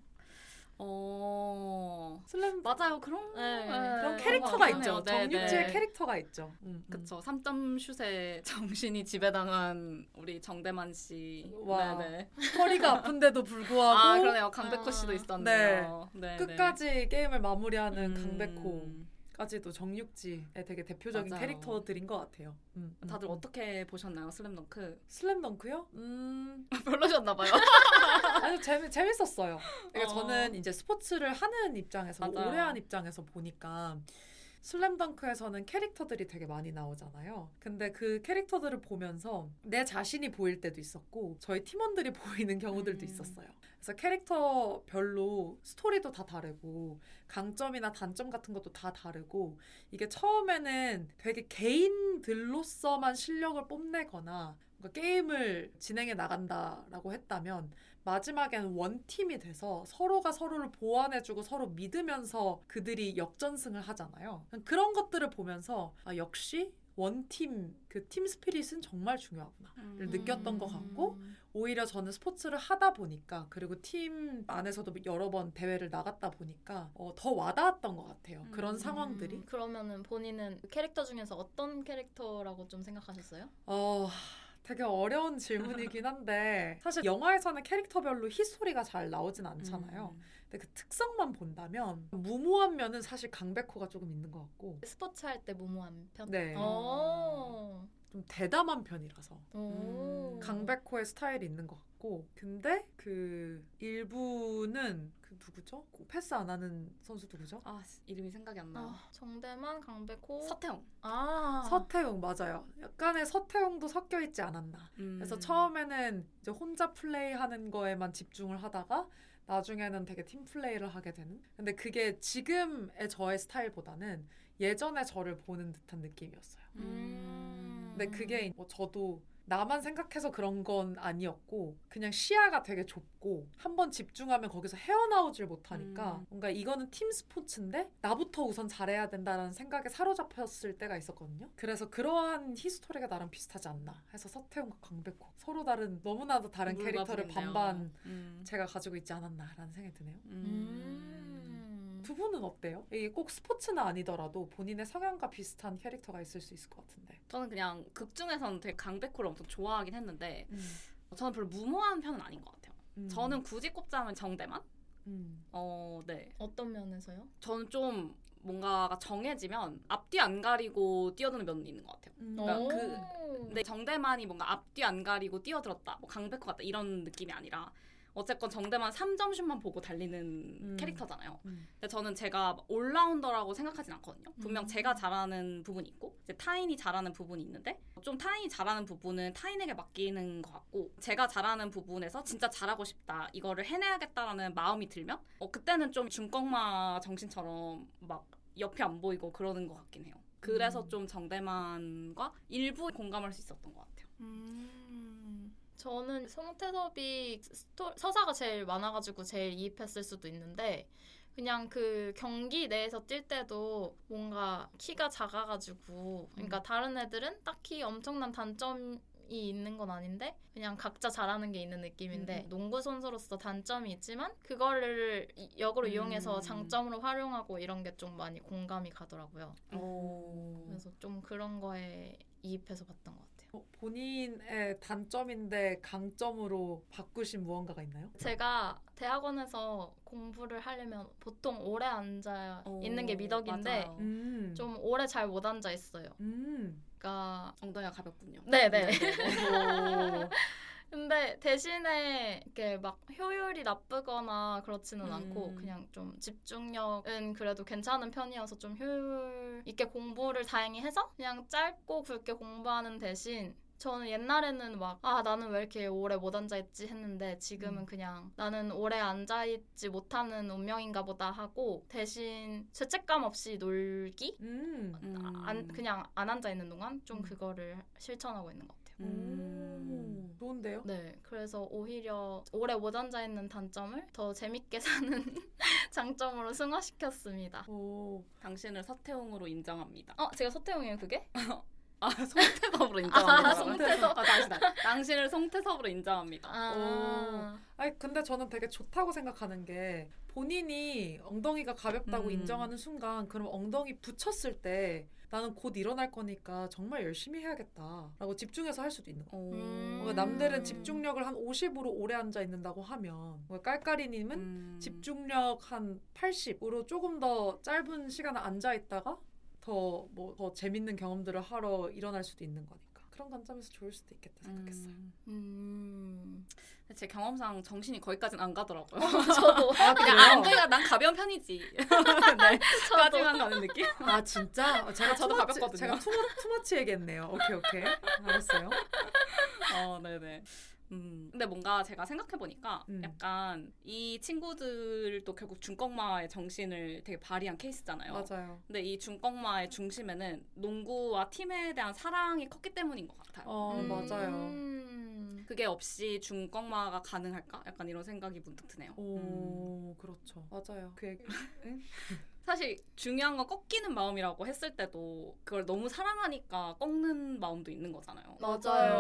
어 슬램 맞아요 그런 네, 그런 그런 캐릭터가 것 있죠. 네, 정육지의 네. 캐릭터가 있죠. 음, 음. 그쵸 3점 슛에 정신이 지배당한 우리 정대만 씨. 와. 네네. 허리가 아픈데도 불구하고 아 그러네요 강백호 씨도 아, 있었네요. 네. 네. 끝까지 게임을 마무리하는 음. 강백호. 까지도 정육지의 되게 대표적인 맞아요. 캐릭터들인 것 같아요. 음, 음, 다들 음. 어떻게 보셨나요, 슬램덩크? 슬램덩크요? 음, 별로셨나 봐요. 아주 재미, 재밌었어요. 그러니까 어. 저는 이제 스포츠를 하는 입장에서 뭐 맞아요. 오래 한 입장에서 보니까 슬램덩크에서는 캐릭터들이 되게 많이 나오잖아요. 근데 그 캐릭터들을 보면서 내 자신이 보일 때도 있었고 저희 팀원들이 <laughs> 보이는 경우들도 음. 있었어요. 그래서 캐릭터별로 스토리도 다 다르고 강점이나 단점 같은 것도 다 다르고 이게 처음에는 되게 개인들로서만 실력을 뽐내거나 게임을 진행해 나간다라고 했다면 마지막에는 원팀이 돼서 서로가 서로를 보완해주고 서로 믿으면서 그들이 역전승을 하잖아요. 그런 것들을 보면서 아, 역시 원팀 그 팀 스피릿은 정말 중요하구나. 음. 를 느꼈던 것 같고 오히려 저는 스포츠를 하다 보니까 그리고 팀 안에서도 여러 번 대회를 나갔다 보니까 어, 더 와닿았던 것 같아요. 그런 음. 상황들이. 그러면은 본인은 캐릭터 중에서 어떤 캐릭터라고 좀 생각하셨어요? 어, 되게 어려운 질문이긴 한데 사실 영화에서는 캐릭터별로 히스토리가 잘 나오진 않잖아요. 음. 근데 그 특성만 본다면 무모한 면은 사실 강백호가 조금 있는 것 같고 스포츠 할 때 무모한 편? 네. 오. 좀 대담한 편이라서 오. 음. 강백호의 스타일이 있는 것 같고 근데 그 일부는 그 누구죠? 패스 안 하는 선수 누구죠? 아 이름이 생각이 안 나. 아, 정대만, 강백호. 서태웅. 아. 서태웅 맞아요. 약간의 서태웅도 섞여 있지 않았나. 그래서 음. 처음에는 이제 혼자 플레이하는 거에만 집중을 하다가 나중에는 되게 팀 플레이를 하게 되는. 근데 그게 지금의 저의 스타일보다는 예전의 저를 보는 듯한 느낌이었어요. 음. 근데 그게 뭐 저도 나만 생각해서 그런 건 아니었고 그냥 시야가 되게 좁고 한 번 집중하면 거기서 헤어나오질 못하니까 음. 뭔가 이거는 팀 스포츠인데 나부터 우선 잘해야 된다는 생각에 사로잡혔을 때가 있었거든요. 그래서 그러한 히스토리가 나랑 비슷하지 않나 해서 서태웅과 강백호 서로 다른 너무나도 다른 캐릭터를. 반반 음. 제가 가지고 있지 않았나라는 생각이 드네요. 음. 두 분은 어때요? 이게 꼭 스포츠는 아니더라도 본인의 성향과 비슷한 캐릭터가 있을 수 있을 것 같은데. 저는 그냥 극 중에서는 되게 강백호를 엄청 좋아하긴 했는데 음. 저는 별로 무모한 편은 아닌 것 같아요. 음. 저는 굳이 꼽자면 정대만. 음. 어, 네. 어떤 면에서요? 저는 좀 뭔가가 정해지면 앞뒤 안 가리고 뛰어드는 면이 있는 것 같아요. 그러니까 오. 그- 근데 정대만이 뭔가 앞뒤 안 가리고 뛰어들었다, 뭐 강백호 같다 이런 느낌이 아니라 어쨌건 정대만 3점슛만 보고 달리는 음. 캐릭터잖아요. 음. 근데 저는 제가 올라운더라고 생각하진 않거든요. 분명 음. 제가 잘하는 부분이 있고 이제 타인이 잘하는 부분이 있는데 좀 타인이 잘하는 부분은 타인에게 맡기는 것 같고 제가 잘하는 부분에서 진짜 잘하고 싶다 이거를 해내야겠다라는 마음이 들면 어, 그때는 좀 중꺾마 정신처럼 막 옆이 안 보이고 그러는 것 같긴 해요. 그래서 음. 좀 정대만과 일부 공감할 수 있었던 것 같아요. 음. 저는 송태섭이 스토, 서사가 제일 많아가지고 제일 이입했을 수도 있는데 그냥 그 경기 내에서 뛸 때도 뭔가 키가 작아가지고 그러니까 다른 애들은 딱히 엄청난 단점이 있는 건 아닌데 그냥 각자 잘하는 게 있는 느낌인데 음. 농구 선수로서 단점이 있지만 그거를 이- 역으로 음. 이용해서 장점으로 활용하고 이런 게 좀 많이 공감이 가더라고요. 오. 그래서 좀 그런 거에 이입해서 봤던 것 같아요. 어, 본인의 단점인데 강점으로 바꾸신 무언가가 있나요? 제가 대학원에서 공부를 하려면 보통 오래 앉아 있는 게 오, 미덕인데. 음. 좀 오래 잘 못 앉아 있어요. 음. 그러니까 엉덩이가 가볍군요. 네네. <laughs> 오. 근데 대신에 이렇게 막 효율이 나쁘거나 그렇지는 음. 않고 그냥 좀 집중력은 그래도 괜찮은 편이어서 좀 효율 있게 공부를 다행히 해서 그냥 짧고 굵게 공부하는 대신 저는 옛날에는 막 아 나는 왜 이렇게 오래 못 앉아 있지 했는데 지금은 음. 그냥 나는 오래 앉아 있지 못하는 운명인가 보다 하고 대신 죄책감 없이 놀기 음. 음. 안, 그냥 안 앉아 있는 동안 좀 음. 그거를 실천하고 있는 것 같아요. 음. 오. 좋은데요? 네, 그래서 오히려 오래 못 앉아 있는 단점을 더 재밌게 <laughs> 사는 장점으로 승화시켰습니다. 오. 당신을 서태웅으로 인정합니다. 어, 제가 서태웅이에요, 그게? <laughs> 아 송태섭으로 <laughs> 인정합니다. 아, 송태섭. 아, 다시 다시. 당신을 송태섭으로 인정합니다. 아, 아니 근데 저는 되게 좋다고 생각하는 게 본인이 엉덩이가 가볍다고 음. 인정하는 순간 그럼 엉덩이 붙였을 때 나는 곧 일어날 거니까 정말 열심히 해야겠다라고 집중해서 할 수도 있는 거. 오. 음. 남들은 집중력을 한 50으로 오래 앉아 있는다고 하면 깔깔이님은 음. 집중력 한 80으로 조금 더 짧은 시간을 앉아 있다가 더뭐더 재밌는 경험들을 하러 일어날 수도 있는 거니까 그런 관점에서 좋을 수도 있겠다 생각했어요. 음. 음. 제 경험상 정신이 거기까지는 안 가더라고요. 저도 <laughs> 아 그냥 안 그러니까 난 가벼운 편이지. <laughs> <laughs> 네, 까지만 가는 느낌? 아 진짜? 어, 제가 저도 투머치- 가볍거든요. 제가 투머, 투머치 얘기했네요. 오케이 오케이 알았어요. 어, 네네. 음, 근데 뭔가 제가 생각해보니까 음. 약간 이 친구들도 결국 중꺾마의 정신을 되게 발휘한 케이스잖아요. 맞아요. 근데 이 중꺾마의 중심에는 농구와 팀에 대한 사랑이 컸기 때문인 것 같아요. 어 음. 맞아요. 그게 없이 중꺾마가 가능할까? 약간 이런 생각이 문득 드네요. 오 그렇죠. 맞아요. 그 얘기. <laughs> 사실 중요한 건 꺾이는 마음이라고 했을 때도 그걸 너무 사랑하니까 꺾는 마음도 있는 거잖아요. 맞아요.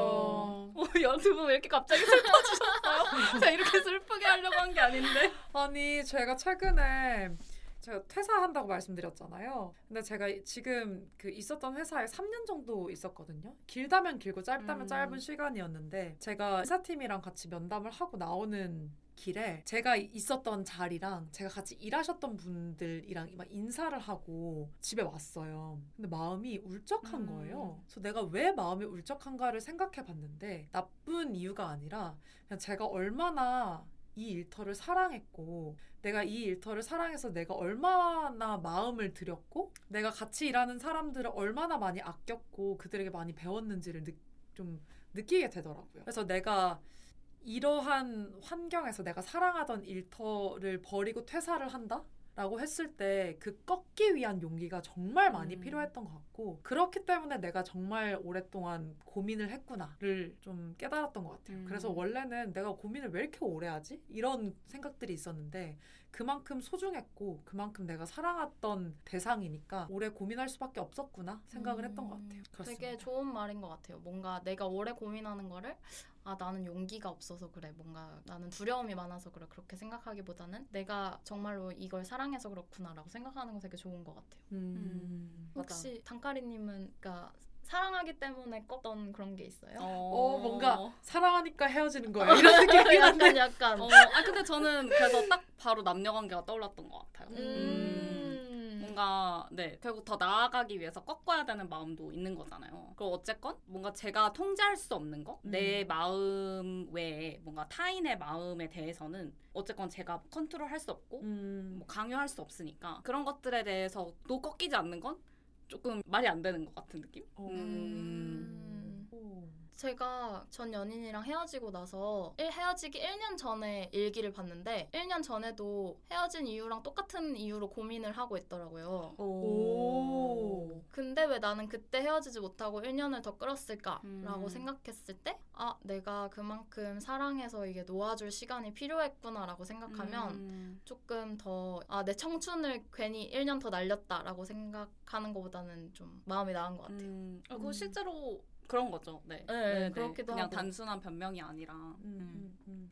어, <laughs> 여러분 왜 이렇게 갑자기 슬퍼지셨어요? <laughs> 제가 이렇게 슬프게 하려고 한 게 아닌데. 아니 제가 최근에 제가 퇴사한다고 말씀드렸잖아요. 근데 제가 지금 그 있었던 회사에 3년 정도 있었거든요. 길다면 길고 짧다면 음. 짧은 시간이었는데 제가 회사팀이랑 같이 면담을 하고 나오는 길에 제가 있었던 자리랑 제가 같이 일하셨던 분들이랑 막 인사를 하고 집에 왔어요. 근데 마음이 울적한 음. 거예요. 그래서 내가 왜 마음이 울적한가를 생각해 봤는데 나쁜 이유가 아니라 그냥 제가 얼마나 이 일터를 사랑했고 내가 이 일터를 사랑해서 내가 얼마나 마음을 들였고 내가 같이 일하는 사람들을 얼마나 많이 아꼈고 그들에게 많이 배웠는지를 느, 좀 느끼게 되더라고요. 그래서 내가 이러한 환경에서 내가 사랑하던 일터를 버리고 퇴사를 한다? 라고 했을 때 그 꺾기 위한 용기가 정말 많이 음. 필요했던 것 같고 그렇기 때문에 내가 정말 오랫동안 고민을 했구나를 좀 깨달았던 것 같아요. 음. 그래서 원래는 내가 고민을 왜 이렇게 오래 하지? 이런 생각들이 있었는데 그만큼 소중했고 그만큼 내가 사랑했던 대상이니까 오래 고민할 수밖에 없었구나 생각을 했던 것 같아요. 그렇습니다. 음, 되게 좋은 말인 것 같아요. 뭔가 내가 오래 고민하는 거를 아 나는 용기가 없어서 그래. 뭔가 나는 두려움이 많아서 그래. 그렇게 생각하기보다는 내가 정말로 이걸 사랑해서 그렇구나라고 생각하는 거 되게 좋은 것 같아요. 음, 맞아. 혹시 단카리님은 그러니까 사랑하기 때문에 껐던 그런 게 있어요? 어 뭔가 사랑하니까 헤어지는 거예요. 이런 느낌이 약간 약간. 어, 아 근데 저는 그래서 딱 바로 남녀 관계가 떠올랐던 것 같아요. 음. 뭔가 네 결국 더 나아가기 위해서 꺾어야 되는 마음도 있는 거잖아요. 그리고 어쨌건 뭔가 제가 통제할 수 없는 거, 내 음. 마음 외에 뭔가 타인의 마음에 대해서는 어쨌건 제가 컨트롤할 수 없고 음, 뭐 강요할 수 없으니까 그런 것들에 대해서 또 꺾이지 않는 건 조금 말이 안 되는 것 같은 느낌. 어. 음. 오. 제가 전 연인이랑 헤어지고 나서 일 헤어지기 1년 전에 일기를 봤는데 1년 전에도 헤어진 이유랑 똑같은 이유로 고민을 하고 있더라고요. 오. 근데 왜 나는 그때 헤어지지 못하고 1년을 더 끌었을까라고 음. 생각했을 때, 아, 내가 그만큼 사랑해서 이게 놓아줄 시간이 필요했구나라고 생각하면 음. 조금 더, 아, 내 청춘을 괜히 1년 더 날렸다라고 생각하는 것보다는 좀 마음이 나은 것 같아요. 음, 어, 그거 음. 실제로 그런 거죠. 네, 네, 그렇기도 그냥 하고. 단순한 변명이 아니라. 음, 음. 음, 음.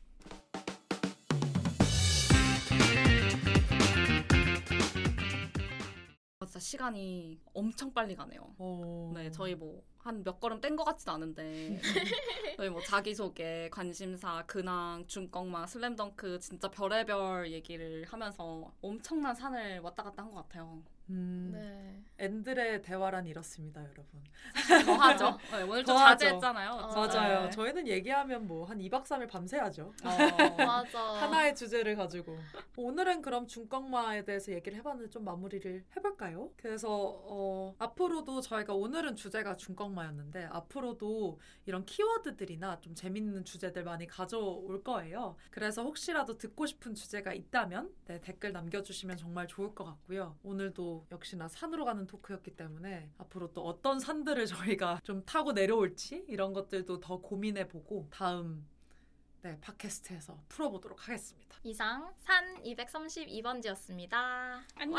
아, 진짜 시간이 엄청 빨리 가네요. 어. 네, 저희 뭐 한 몇 걸음 뗀 것 같진 않은데 <laughs> 저희 뭐 자기소개, 관심사, 근황, 중꺾마, 슬램덩크 진짜 별의별 얘기를 하면서 엄청난 산을 왔다 갔다 한 것 같아요. 음. 네. 앤들의 대화란 이렇습니다, 여러분. 더 하죠. <laughs> 네, 오늘 좀 더 하죠. 자제했잖아요. 어, 맞아요. 네. 저희는 얘기하면 뭐 한 2박 3일 밤새야죠. 어, <laughs> 맞아. 하나의 주제를 가지고 오늘은 그럼 중꺾마에 대해서 얘기를 해봤는데 좀 마무리를 해볼까요? 그래서 어, 앞으로도 저희가 오늘은 주제가 중꺾마였는데 앞으로도 이런 키워드들이나 좀 재밌는 주제들 많이 가져올 거예요. 그래서 혹시라도 듣고 싶은 주제가 있다면 네, 댓글 남겨주시면 정말 좋을 것 같고요. 오늘 역시나 산으로 가는 토크였기 때문에 앞으로 또 어떤 산들을 저희가 <laughs> 좀 타고 내려올지 이런 것들도 더 고민해보고 다음 네, 팟캐스트에서 풀어보도록 하겠습니다. 이상 산 232번지였습니다. 안녕.